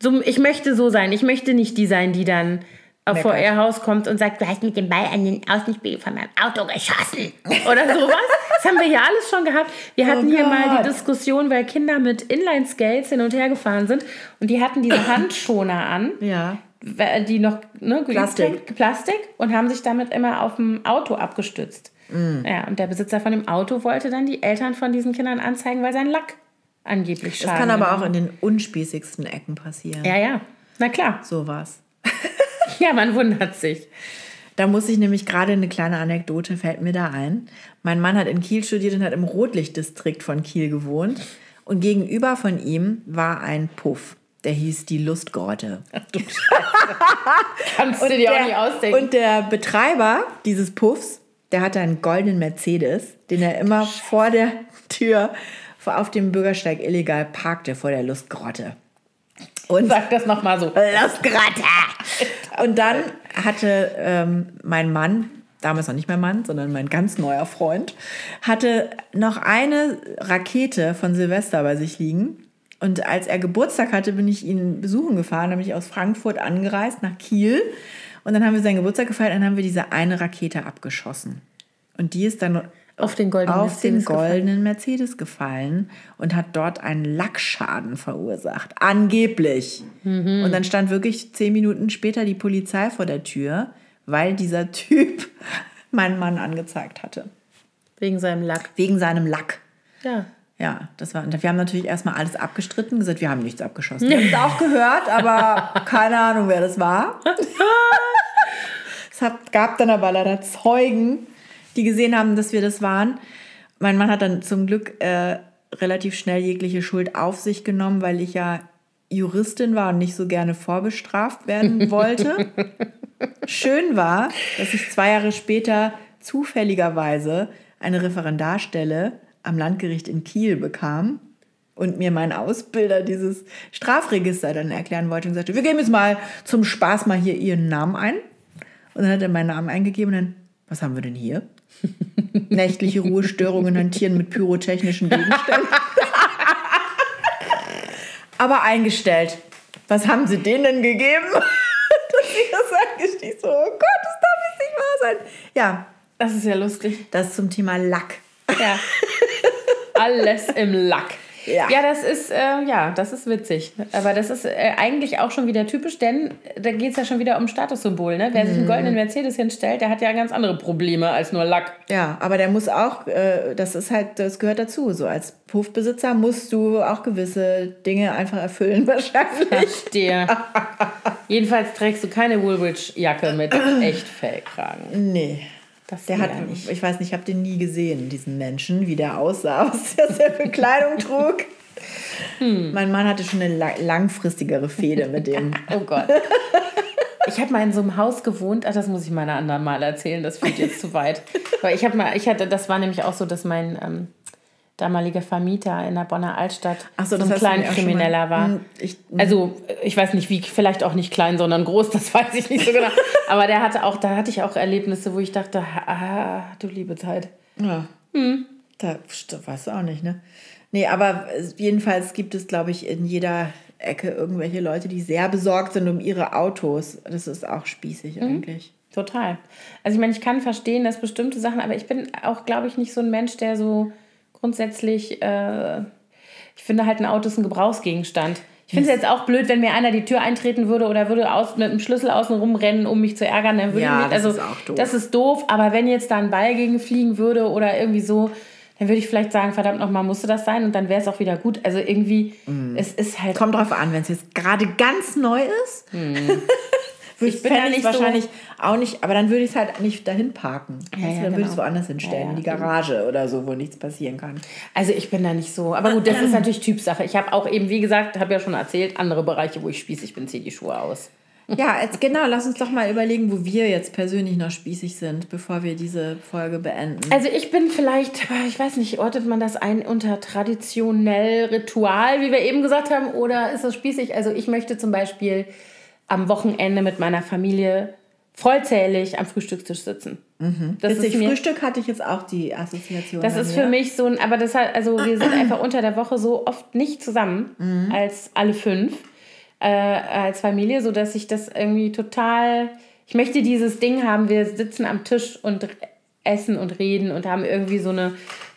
so, ich möchte so sein. Ich möchte nicht die sein, die dann äh, vor Meckert. ihr Haus kommt und sagt, du hast mit dem Ball an den Außenspiegel von meinem Auto geschossen. Oder sowas. Das haben wir hier alles schon gehabt. Wir hatten hier mal die Diskussion, weil Kinder mit Inline-Skates hin und her gefahren sind und die hatten diese Handschoner an, Ja. die noch ne, Plastik. Plastik und haben sich damit immer auf dem Auto abgestützt. Ja, und der Besitzer von dem Auto wollte dann die Eltern von diesen Kindern anzeigen, weil sein Lack angeblich Das schaden kann aber auch in den unspießigsten Ecken passieren. Ja, ja. Na klar. So war's. Ja, man wundert sich. Da muss ich nämlich gerade eine kleine Anekdote, fällt mir da ein. Mein Mann hat in Kiel studiert und hat im Rotlichtdistrikt von Kiel gewohnt. Und gegenüber von ihm war ein Puff. Der hieß die Lustgrotte. Kannst du dir auch nicht ausdenken. und der Betreiber dieses Puffs, der hatte einen goldenen Mercedes, den er immer vor der Tür auf dem Bürgersteig illegal parkte vor der Lustgrotte. Und Sag das nochmal so. Lustgrotte! Und dann hatte ähm, mein Mann, damals noch nicht mein Mann, sondern mein ganz neuer Freund, hatte noch eine Rakete von Silvester bei sich liegen. Und als er Geburtstag hatte, bin ich ihn besuchen gefahren. Da bin ich aus Frankfurt angereist nach Kiel. Und dann haben wir seinen Geburtstag gefeiert und dann haben wir diese eine Rakete abgeschossen. Und die ist dann Auf den goldenen auf den Mercedes gefallen. goldenen Mercedes gefallen und hat dort einen Lackschaden verursacht. Angeblich. Mhm. Und dann stand wirklich zehn Minuten später die Polizei vor der Tür, weil dieser Typ meinen Mann angezeigt hatte. Wegen seinem Lack. Wegen seinem Lack. Ja. Ja, das war. Wir haben natürlich erstmal alles abgestritten, gesagt, wir haben nichts abgeschossen. Wir haben es auch gehört, aber keine Ahnung, wer das war. Es gab dann aber leider Zeugen, die gesehen haben, dass wir das waren. Mein Mann hat dann zum Glück äh, relativ schnell jegliche Schuld auf sich genommen, weil ich ja Juristin war und nicht so gerne vorbestraft werden wollte. Schön war, dass ich zwei Jahre später zufälligerweise eine Referendarstelle am Landgericht in Kiel bekam und mir mein Ausbilder dieses Strafregister dann erklären wollte und sagte, wir geben jetzt mal zum Spaß mal hier Ihren Namen ein. Und dann hat er meinen Namen eingegeben und dann, was haben wir denn hier? Nächtliche Ruhestörungen hantieren mit pyrotechnischen Gegenständen. Aber eingestellt. Was haben Sie denen denn gegeben? Dass ich das eingestiegen so, oh Gott, das darf jetzt nicht wahr sein. Ja, Das ist ja lustig. das zum Thema Lack. Ja. Alles im Lack. Ja. Ja, das ist, äh, ja, das ist witzig. Aber das ist äh, eigentlich auch schon wieder typisch, denn da geht es ja schon wieder um Statussymbol. Ne? Wer sich einen goldenen Mercedes hinstellt, der hat ja ganz andere Probleme als nur Lack. Ja, aber der muss auch, äh, das ist halt, das gehört dazu. So als Puffbesitzer musst du auch gewisse Dinge einfach erfüllen, wahrscheinlich. Der. Jedenfalls trägst du keine Woolwich-Jacke mit echt Fellkragen. Nee. Das Der hat, nicht. ich weiß nicht, ich habe den nie gesehen, diesen Menschen, wie der aussah, was der für Bekleidung trug. Hm. Mein Mann hatte schon eine la- langfristigere Fehde mit dem. Oh Gott. Ich habe mal in so einem Haus gewohnt. Ach, das muss ich mal ein andermal Mal erzählen. Das führt jetzt zu weit. Weil ich habe mal, ich hatte, das war nämlich auch so, dass mein ähm, damaliger Vermieter in der Bonner Altstadt Ach so, so das ein auch schon Kleinkrimineller war. Hm, ich- also ich weiß nicht wie, vielleicht auch nicht klein, sondern groß. Das weiß ich nicht so genau. Aber der hatte auch, da hatte ich auch Erlebnisse, wo ich dachte, ah, du liebe Zeit. Ja. Da st- weißt du auch nicht, ne? Nee, aber äh, jedenfalls gibt es, glaube ich, in jeder Ecke irgendwelche Leute, die sehr besorgt sind um ihre Autos. Das ist auch spießig eigentlich. Total. Also ich meine, ich kann verstehen, dass bestimmte Sachen, aber ich bin auch, glaube ich, nicht so ein Mensch, der so grundsätzlich, äh, ich finde halt ein Auto ist ein Gebrauchsgegenstand. Ich finde es jetzt auch blöd, wenn mir einer die Tür eintreten würde oder würde aus, mit dem Schlüssel außen rumrennen, um mich zu ärgern. Dann würde Ja, ich mich, das also, ist auch doof. Das ist doof, aber wenn jetzt da ein Ball gegen fliegen würde oder irgendwie so, dann würde ich vielleicht sagen, verdammt nochmal, musste das sein und dann wäre es auch wieder gut. Also irgendwie, Mhm. es ist halt. Kommt drauf an, wenn es jetzt gerade ganz neu ist. Würde Ich bin da fände nicht ich so- wahrscheinlich auch nicht, aber dann würde ich es halt nicht dahin parken. Ja, ja, dann würde ich es genau. woanders hinstellen, Ja, ja, in die Garage oder so, wo nichts passieren kann. Also ich bin da nicht so. Aber gut, das ist natürlich Typsache. Ich habe auch eben, wie gesagt, habe ja schon erzählt, andere Bereiche, wo ich spießig bin, ziehe die Schuhe aus. Ja, jetzt genau, lass uns doch mal überlegen, wo wir jetzt persönlich noch spießig sind, bevor wir diese Folge beenden. Also ich bin vielleicht, ich weiß nicht, ordnet man das ein unter traditionell Ritual, wie wir eben gesagt haben, oder ist das spießig? Also ich möchte zum Beispiel am Wochenende mit meiner Familie vollzählig am Frühstückstisch sitzen. Das Witzig, ist mir, Frühstück hatte ich jetzt auch die Assoziation. das ist mir. für mich so ein, aber das hat, also wir sind einfach unter der Woche so oft nicht zusammen als alle fünf äh, als Familie, so dass ich das irgendwie total, ich möchte dieses Ding haben, wir sitzen am Tisch und essen und reden und haben irgendwie so eine,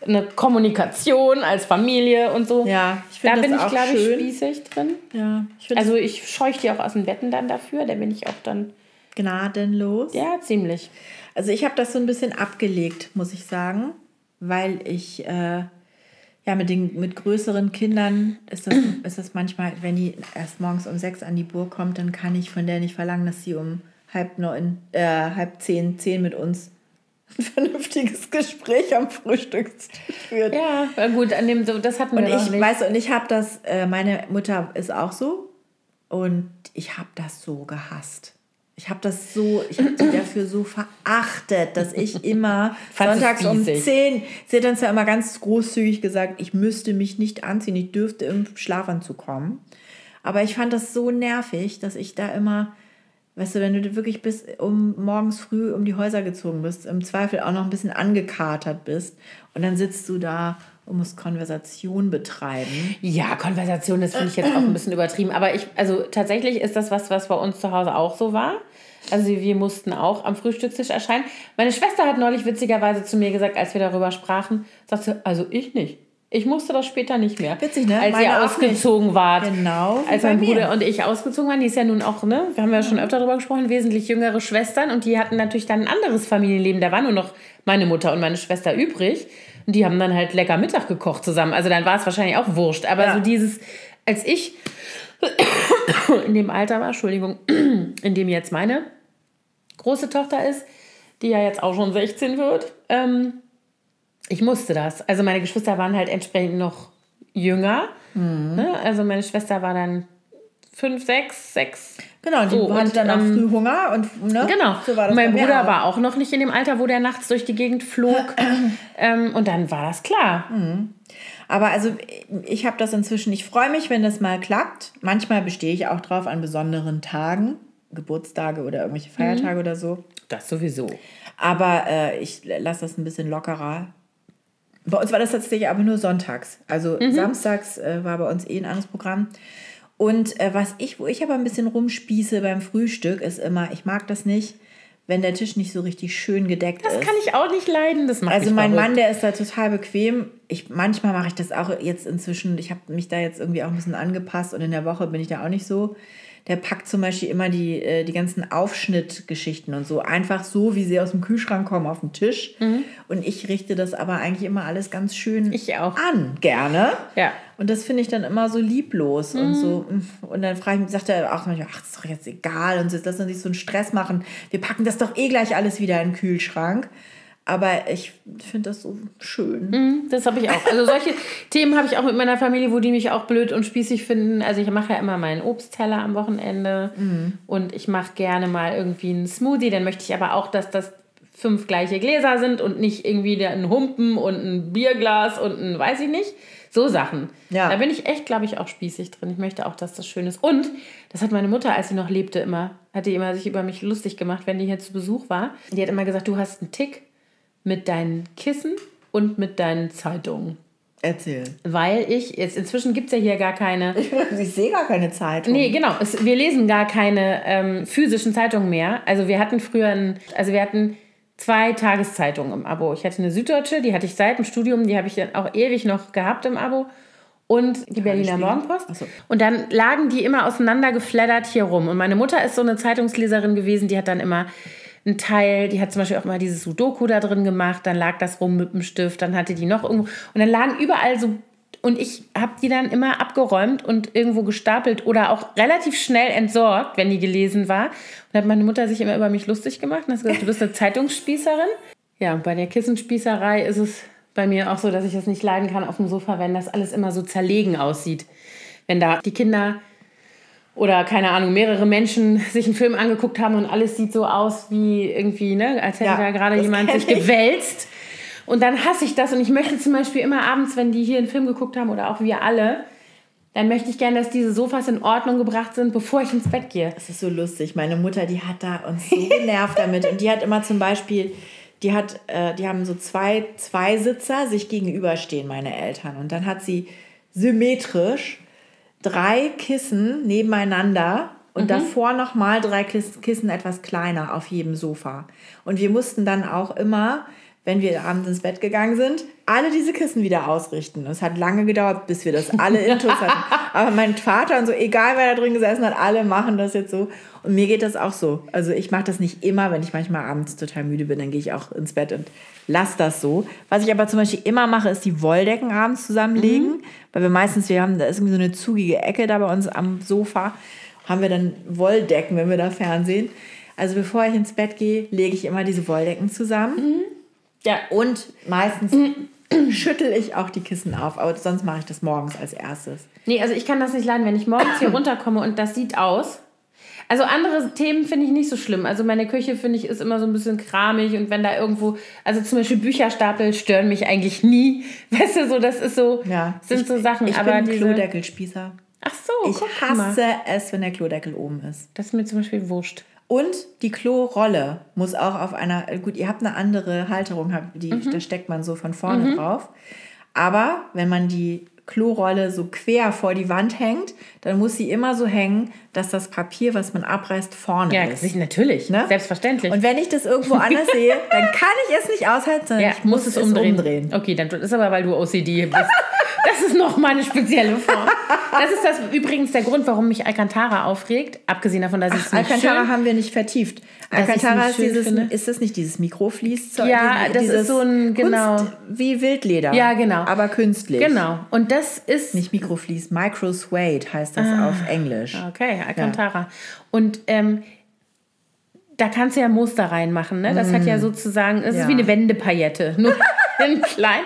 eine Kommunikation als Familie und so. Ja, ich da finde bin das ich, auch glaube ich, spießig drin. Ja, ich Also ich scheuche die auch aus den Betten dann dafür, da bin ich auch dann, gnadenlos. ja, ziemlich. Also ich habe das so ein bisschen abgelegt, muss ich sagen, weil ich äh, ja mit den mit größeren Kindern ist das, ist das manchmal, wenn die erst morgens um sechs an die Burg kommt, dann kann ich von der nicht verlangen, dass sie um halb neun, äh, halb zehn, zehn mit uns ein vernünftiges Gespräch am Frühstückstisch führt. Ja, gut, an dem, so, das hatten wir Und ich nicht. weiß, und ich habe das, äh, meine Mutter ist auch so und ich habe das so gehasst. Ich habe das so, ich habe die dafür so verachtet, dass ich immer sonntags um spießig? 10, sie hat dann zwar immer ganz großzügig gesagt, ich müsste mich nicht anziehen, ich dürfte im Schlafanzug kommen. Aber ich fand das so nervig, dass ich da immer, weißt du, wenn du wirklich bis um morgens früh um die Häuser gezogen bist, im Zweifel auch noch ein bisschen angekatert bist und dann sitzt du da und musst Konversation betreiben. Ja, Konversation, das finde ich jetzt auch ein bisschen übertrieben. Aber ich, also tatsächlich ist das was, was bei uns zu Hause auch so war. Also wir mussten auch am Frühstückstisch erscheinen. Meine Schwester hat neulich witzigerweise zu mir gesagt, als wir darüber sprachen, sagt sie, also ich nicht. Ich musste das später nicht mehr. Witzig, ne? Als Meine ihr ausgezogen wart. Genau Als mein mir. Bruder und ich ausgezogen waren, die ist ja nun auch, ne, wir haben ja schon öfter darüber gesprochen, wesentlich jüngere Schwestern und die hatten natürlich dann ein anderes Familienleben. Da war nur noch meine Mutter und meine Schwester übrig. Und die haben dann halt lecker Mittag gekocht zusammen. Also dann war es wahrscheinlich auch wurscht. Aber Ja. so dieses, als ich in dem Alter war, Entschuldigung, in dem jetzt meine große Tochter ist, die ja jetzt auch schon 16 wird, ähm, ich musste das. Also meine Geschwister waren halt entsprechend noch jünger. Mhm. Ne? Also meine Schwester war dann fünf, sechs, sechs. Genau, die So, hatte dann auch ähm, früh Hunger und ne? Genau. So war das und mein Bruder auch. war auch noch nicht in dem Alter, wo der nachts durch die Gegend flog. ähm, und dann war das klar. Mhm. Aber also ich habe das inzwischen, ich freue mich, wenn das mal klappt. Manchmal bestehe ich auch drauf an besonderen Tagen, Geburtstage oder irgendwelche Feiertage oder so. Das sowieso. Aber äh, ich lasse das ein bisschen lockerer. Bei uns war das tatsächlich aber nur sonntags. Also samstags äh, war bei uns eh ein anderes Programm. Und äh, was ich, wo ich aber ein bisschen rumspieße beim Frühstück, ist immer, ich mag das nicht, wenn der Tisch nicht so richtig schön gedeckt Das ist. kann ich auch nicht leiden. Das macht Also mein. Mann, der ist da total bequem. Ich, manchmal mache ich das auch jetzt inzwischen. Ich habe mich da jetzt irgendwie auch ein bisschen angepasst und in der Woche bin ich da auch nicht so. Der packt zum Beispiel immer die, äh, die ganzen Aufschnittgeschichten und so einfach so, wie sie aus dem Kühlschrank kommen, auf den Tisch. Und ich richte das aber eigentlich immer alles ganz schön Ich auch. an, gerne. Ja. Und das finde ich dann immer so lieblos und so. Und dann frage ich mich, sagt er auch manchmal, ach, ist doch jetzt egal und so, lass uns nicht so einen Stress machen. Wir packen das doch eh gleich alles wieder in den Kühlschrank. Aber ich finde das so schön. Das habe ich auch. Also solche Themen habe ich auch mit meiner Familie, wo die mich auch blöd und spießig finden. Also ich mache ja immer meinen Obstteller am Wochenende und ich mache gerne mal irgendwie einen Smoothie. Dann möchte ich aber auch, dass das fünf gleiche Gläser sind und nicht irgendwie ein Humpen und ein Bierglas und ein weiß ich nicht. So Sachen. Ja. Da bin ich echt, glaube ich, auch spießig drin. Ich möchte auch, dass das schön ist. Und das hat meine Mutter, als sie noch lebte, immer, hat die immer sich über mich lustig gemacht, wenn die hier zu Besuch war. Die hat immer gesagt, du hast einen Tick mit deinen Kissen und mit deinen Zeitungen. Erzähl. Weil ich, jetzt inzwischen gibt es ja hier gar keine. Ich, ich sehe gar keine Zeitung. Nee, genau. Es, wir lesen gar keine ähm, physischen Zeitungen mehr. Also wir hatten früher, ein, also wir hatten zwei Tageszeitungen im Abo. Ich hatte eine Süddeutsche, die hatte ich seit dem Studium, die habe ich dann auch ewig noch gehabt im Abo. Und die Berliner Morgenpost. so. Und dann lagen die immer auseinandergeflattert hier rum. Und meine Mutter ist so eine Zeitungsleserin gewesen, die hat dann immer einen Teil, die hat zum Beispiel auch mal dieses Sudoku da drin gemacht, dann lag das rum mit dem Stift, dann hatte die noch irgendwo. Und dann lagen überall so. Und ich habe die dann immer abgeräumt und irgendwo gestapelt oder auch relativ schnell entsorgt, wenn die gelesen war. Und dann hat meine Mutter sich immer über mich lustig gemacht und hat gesagt, du bist eine Zeitungsspießerin. Ja, und bei der Kissenspießerei ist es bei mir auch so, dass ich das nicht leiden kann auf dem Sofa, wenn das alles immer so zerlegen aussieht. Wenn da die Kinder oder keine Ahnung, mehrere Menschen sich einen Film angeguckt haben und alles sieht so aus wie irgendwie, ne, als hätte Ja, da gerade jemand sich ich. gewälzt. Und dann hasse ich das und ich möchte zum Beispiel immer abends, wenn die hier einen Film geguckt haben oder auch wir alle, dann möchte ich gerne, dass diese Sofas in Ordnung gebracht sind, bevor ich ins Bett gehe. Das ist so lustig. Meine Mutter, die hat da uns so genervt damit. Und die hat immer zum Beispiel, die hat, äh, die haben so zwei, zwei Sitzer sich gegenüberstehen, meine Eltern. Und dann hat sie symmetrisch drei Kissen nebeneinander und davor nochmal drei Kis- Kissen etwas kleiner auf jedem Sofa. Und wir mussten dann auch immer, wenn wir abends ins Bett gegangen sind, alle diese Kissen wieder ausrichten. Es hat lange gedauert, bis wir das alle intus hatten. Aber mein Vater und so, egal wer da drin gesessen hat, alle machen das jetzt so. Und mir geht das auch so. Also ich mache das nicht immer, wenn ich manchmal abends total müde bin, dann gehe ich auch ins Bett und lass das so. Was ich aber zum Beispiel immer mache, ist die Wolldecken abends zusammenlegen. Weil wir meistens, wir haben, da ist irgendwie so eine zugige Ecke da bei uns am Sofa, haben wir dann Wolldecken, wenn wir da Fernsehen. Also bevor ich ins Bett gehe, lege ich immer diese Wolldecken zusammen. Ja, Und meistens schüttel ich auch die Kissen auf, aber sonst mache ich das morgens als erstes. Nee, also ich kann das nicht leiden, wenn ich morgens hier runterkomme und das sieht aus. Also andere Themen finde ich nicht so schlimm. Also meine Küche finde ich ist immer so ein bisschen kramig und wenn da irgendwo, also zum Beispiel Bücherstapel stören mich eigentlich nie. Weißt du, so das ist so, Ja, sind ich, so Sachen. Ich aber bin ein diese, Klodeckelspießer. Ach so, Ich guck mal. hasse es, wenn der Klodeckel oben ist. Das ist mir zum Beispiel wurscht. Und die Klorolle muss auch auf einer, gut, ihr habt eine andere Halterung, die, Mhm. da steckt man so von vorne drauf. Aber wenn man die Klorolle so quer vor die Wand hängt, dann muss sie immer so hängen, dass das Papier, was man abreißt, vorne Ja, ist. sich- natürlich, Ne? selbstverständlich. Und wenn ich das irgendwo anders sehe, dann kann ich es nicht aushalten, sondern ja, ich muss es umdrehen. Okay, dann ist aber, weil du OCD bist. Das ist noch mal eine spezielle Form. Das ist das übrigens der Grund, warum mich Alcantara aufregt. Abgesehen davon, dass ich es nicht Alcantara schön haben wir nicht vertieft. Alcantara ist dieses, finde. ist das nicht dieses Mikrofließzeug? Ja, das ist so ein- genau. Kunst, wie Wildleder. Ja, genau. Aber künstlich. Genau. Und das ist Nicht Mikroflies, Microsuede heißt das Ah. auf Englisch. Okay, Alcantara. Und ähm, da kannst du ja Muster reinmachen. Ne? Das hat ja sozusagen, es Mm. Ja. ist wie eine Wendepaillette, nur in klein.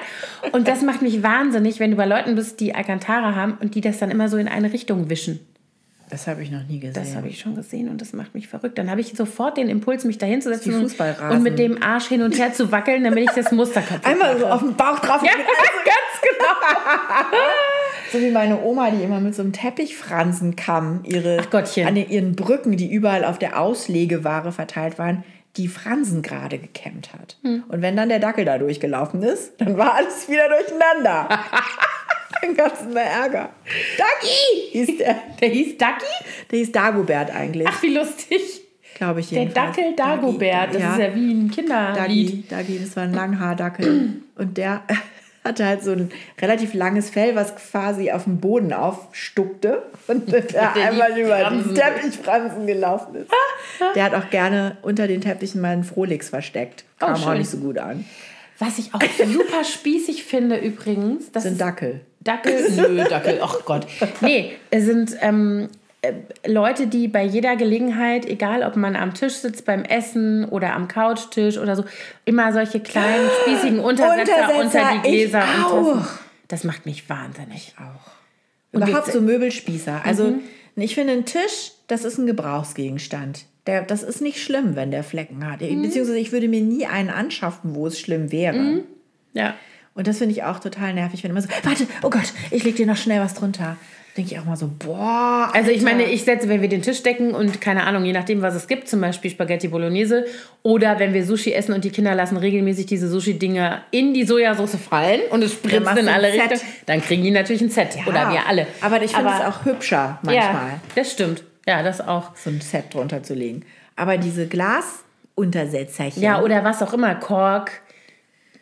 Und das macht mich wahnsinnig, wenn du bei Leuten bist, die Alcantara haben und die das dann immer so in eine Richtung wischen. Das habe ich noch nie gesehen. Das habe ich schon gesehen und das macht mich verrückt. Dann habe ich sofort den Impuls, mich da hinzusetzen und- mit dem Arsch hin und her zu wackeln, damit ich das Muster kaputt Einmal so auf den Bauch drauf. Ja, ganz genau. So wie meine Oma, die immer mit so einem Teppichfransenkamm ihre, Ach Gottchen. an den- ihren Brücken, die überall auf der Auslegeware verteilt waren, die Fransen gerade gekämmt hat. Hm. Und wenn dann der Dackel da durchgelaufen ist, dann war alles wieder durcheinander. Es immer Ärger. Ducky hieß der. Der hieß Ducky? Der hieß Dagobert eigentlich, Ach, wie lustig. glaube ich Der jedenfalls. Dackel Dagobert. Das ist ja wie ein Kinderlied. Dagi, Dagi, das war ein Langhaardackel. Und der hatte halt so ein relativ langes Fell, was quasi auf dem Boden aufstuckte und der einmal über Fransen. Teppichfransen gelaufen ist. Der hat auch gerne unter den Teppichen mal einen Frolix versteckt. Kam Oh, auch nicht so gut an. Was ich auch super spießig finde übrigens, das sind Dackel. Dackel, nö, Dackel, ach Gott. Nee, es sind ähm, äh, Leute, die bei jeder Gelegenheit, egal ob man am Tisch sitzt beim Essen oder am Couchtisch oder so, immer solche kleinen, spießigen Untersetzer, Untersetzer, unter die Gläser ich auch. Das macht mich wahnsinnig. Auch. Und Überhaupt so Möbelspießer. Also ich finde, ein Tisch, das ist ein Gebrauchsgegenstand. Der, das ist nicht schlimm, wenn der Flecken hat. Beziehungsweise ich würde mir nie einen anschaffen, wo es schlimm wäre. Ja. Und das finde ich auch total nervig, wenn immer so, warte, oh Gott, ich leg dir noch schnell was drunter. Denke ich auch mal so, boah. Also ich Alter. meine, ich setze, wenn wir den Tisch decken und keine Ahnung, je nachdem, was es gibt, zum Beispiel Spaghetti Bolognese oder wenn wir Sushi essen und die Kinder lassen regelmäßig diese Sushi-Dinger in die Sojasauce fallen und es spritzt in alle. Richtungen, dann kriegen die natürlich ein Set Ja, oder wir alle. Aber ich finde es auch hübscher manchmal, Ja, das stimmt. Ja, das auch. so ein Set drunter zu legen. Aber diese Glas, Untersetzerchen. Ja, oder was auch immer. Kork,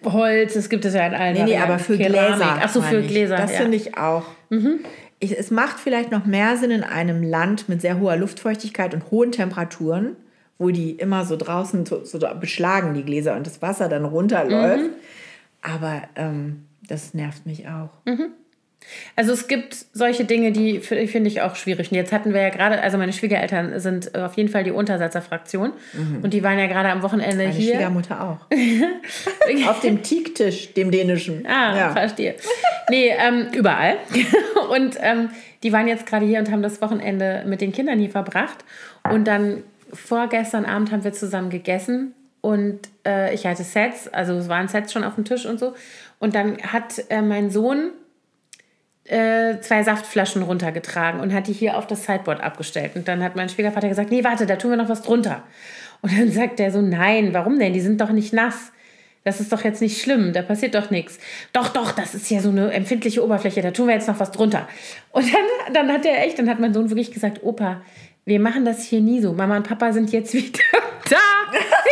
Holz, es gibt es ja in allen Nee, nee, aber für Keramik. Gläser. Ach so, meine für. Gläser. Das ja. finde ich auch. Ich, es macht vielleicht noch mehr Sinn in einem Land mit sehr hoher Luftfeuchtigkeit und hohen Temperaturen, wo die immer so draußen so, beschlagen, die Gläser, und das Wasser dann runterläuft. Mhm. Aber ähm, das nervt mich auch. Also es gibt solche Dinge, die finde ich auch schwierig. Und jetzt hatten wir ja gerade, also meine Schwiegereltern sind auf jeden Fall die Untersetzerfraktion. Und die waren ja gerade am Wochenende Meine hier. Schwiegermutter auch. Auf dem Teaktisch, dem dänischen. Ah, ja. verstehe. Nee, ähm, überall. Und ähm, die waren jetzt gerade hier und haben das Wochenende mit den Kindern hier verbracht. Und dann vorgestern Abend haben wir zusammen gegessen und äh, ich hatte Sets, also es waren Sets schon auf dem Tisch und so. Und dann hat äh, mein Sohn äh, zwei Saftflaschen runtergetragen und hat die hier auf das Sideboard abgestellt. Und dann hat mein Schwiegervater gesagt, nee, warte, da tun wir noch was drunter. Und dann sagt der so, nein, warum denn? Die sind doch nicht nass. Das ist doch jetzt nicht schlimm, da passiert doch nichts. Doch, doch, das ist ja so eine empfindliche Oberfläche, da tun wir jetzt noch was drunter. Und dann, dann hat er echt, dann hat mein Sohn wirklich gesagt, Opa, wir machen das hier nie so. Mama und Papa sind jetzt wieder da.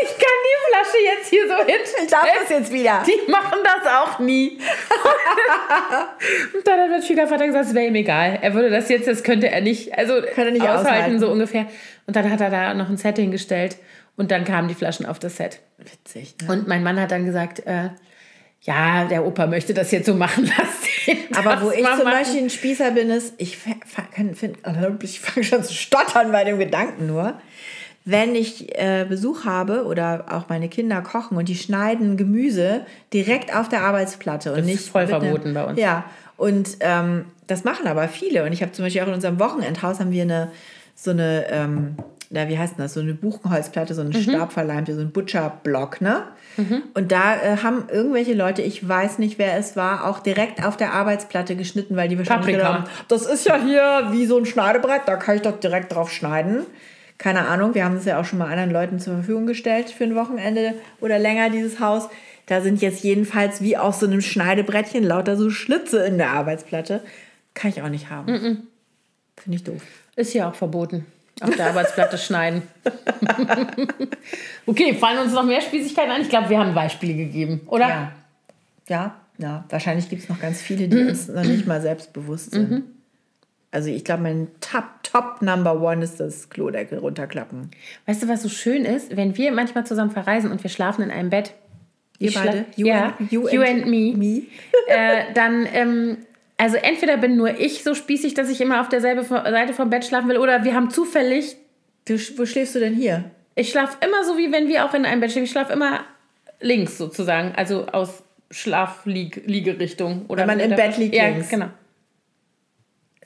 Ich kann die Flasche jetzt hier so hinstellen. Ich darf das jetzt wieder. Die machen das auch nie. und dann hat mein Schwiegervater gesagt, es wäre ihm egal. Er würde das jetzt, das könnte er nicht, also Kann er nicht aushalten, aushalten. so ungefähr. Und dann hat er da noch ein Set hingestellt und dann kamen die Flaschen auf das Set. Witzig, ne? Und mein Mann hat dann gesagt, äh, ja, der Opa möchte das jetzt so machen lassen. Aber wo ich zum Beispiel ein Spießer bin, ist, ich fange ich fang schon zu stottern bei dem Gedanken nur. Wenn ich äh, Besuch habe oder auch meine Kinder kochen und die schneiden Gemüse direkt auf der Arbeitsplatte und Das ist nicht voll mit einem- verboten bei uns. Ja, und ähm, das machen aber viele. Und ich habe zum Beispiel auch in unserem Wochenendhaus haben wir eine so eine, ähm, na, wie heißt denn das, so eine Buchenholzplatte, so eine Mhm. stabverleimte, so ein Butcherblock, ne? Und da äh, haben irgendwelche Leute, ich weiß nicht, wer es war, auch direkt auf der Arbeitsplatte geschnitten, weil die wahrscheinlich Paprika. haben, das ist ja hier wie so ein Schneidebrett, da kann ich doch direkt drauf schneiden. Keine Ahnung, wir haben es ja auch schon mal anderen Leuten zur Verfügung gestellt für ein Wochenende oder länger, dieses Haus. Da sind jetzt jedenfalls wie auf so einem Schneidebrettchen lauter so Schlitze in der Arbeitsplatte. Kann ich auch nicht haben. Finde ich doof. Ist ja auch verboten. Auf der Arbeitsplatte schneiden. okay, fallen uns noch mehr Spießigkeiten ein? Ich glaube, wir haben Beispiele gegeben, oder? Ja. Ja, ja. Wahrscheinlich gibt es noch ganz viele, die uns noch nicht mal selbstbewusst sind. Also ich glaube, mein Top, Top Number One ist das Klodeckel runterklappen. Weißt du, was so schön ist? Wenn wir manchmal zusammen verreisen und wir schlafen in einem Bett. Ihr beide? You ja, and- you you, and and, me. me. äh, dann, ähm, also entweder bin nur ich so spießig, dass ich immer auf derselben Seite vom Bett schlafen will, oder wir haben zufällig, Du, wo schläfst du denn hier? ich schlafe immer so, wie wenn wir auch in einem Bett schlafen. Ich schlafe immer links sozusagen, also aus Schlafliegerichtung. Oder Wenn man im Bett liegt, ja, links. genau.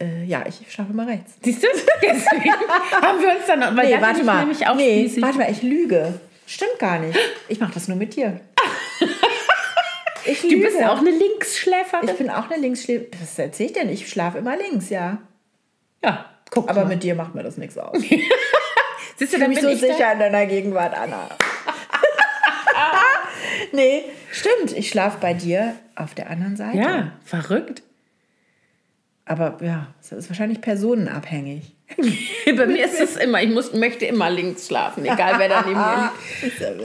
Äh, ja, ich schlafe immer rechts. Siehst du? Deswegen haben wir uns dann, weil Nee, warte ich mal. nämlich auch nee, spießig. warte mal, ich lüge. Stimmt gar nicht. Ich mache das nur mit dir. Ich Du lüge. bist ja auch eine Linksschläferin. ich bin auch eine Linksschläferin. Was erzähl ich denn? Ich schlafe immer links, ja. ja, guck Aber mal. mit dir macht mir das nichts aus. Siehst du, Ich dann bin so ich sicher da. in deiner Gegenwart, Anna. nee, stimmt. Ich schlafe bei dir auf der anderen Seite. Ja, verrückt. Aber ja, das ist wahrscheinlich personenabhängig. Bei mir ist es immer, ich muss, möchte immer links schlafen, egal wer da neben mir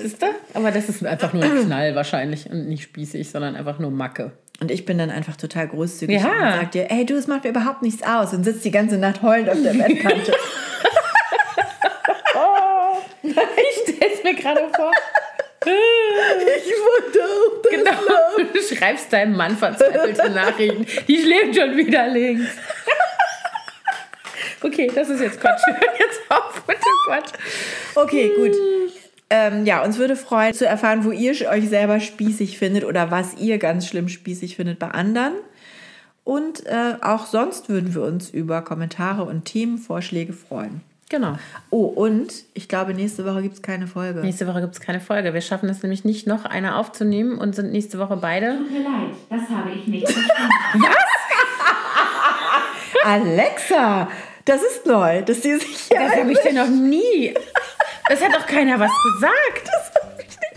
liegt. Aber das ist einfach nur ein Knall wahrscheinlich und nicht spießig, sondern einfach nur Macke. Und ich bin dann einfach total großzügig Ja. und sag dir, ey, du, es macht mir überhaupt nichts aus und sitzt die ganze Nacht heulend auf der Bettkante. Ich stell's mir gerade vor. Ich wollte auch Genau. Du schreibst deinem Mann verzweifelte Nachrichten. Die schläft schon wieder links. Okay, das ist jetzt Quatsch. Jetzt auf mit dem Quatsch. Okay, gut. Ähm, ja, uns würde freuen zu erfahren, wo ihr euch selber spießig findet oder was ihr ganz schlimm spießig findet bei anderen. Und äh, auch sonst würden wir uns über Kommentare und Themenvorschläge freuen. Genau. Oh, und ich glaube, nächste Woche gibt es keine Folge. Nächste Woche gibt es keine Folge. Wir schaffen es nämlich nicht, noch eine aufzunehmen und sind nächste Woche beide. Tut mir leid, das habe ich nicht verstanden. Alexa, das ist neu, dass die sich hier Das habe ich dir noch nie. Das hat doch keiner was gesagt. Das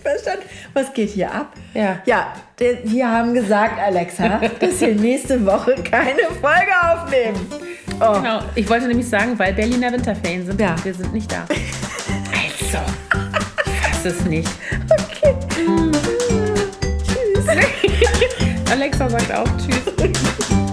verstanden. Was geht hier ab? Ja. Ja, wir haben gesagt, Alexa, dass wir nächste Woche keine Folge aufnehmen. Oh, Genau. Ich wollte nämlich sagen, weil Berliner Winterferien sind. Ja. Wir sind nicht da. Also. Weiß es nicht. Okay. Tschüss. Alexa sagt auch Tschüss.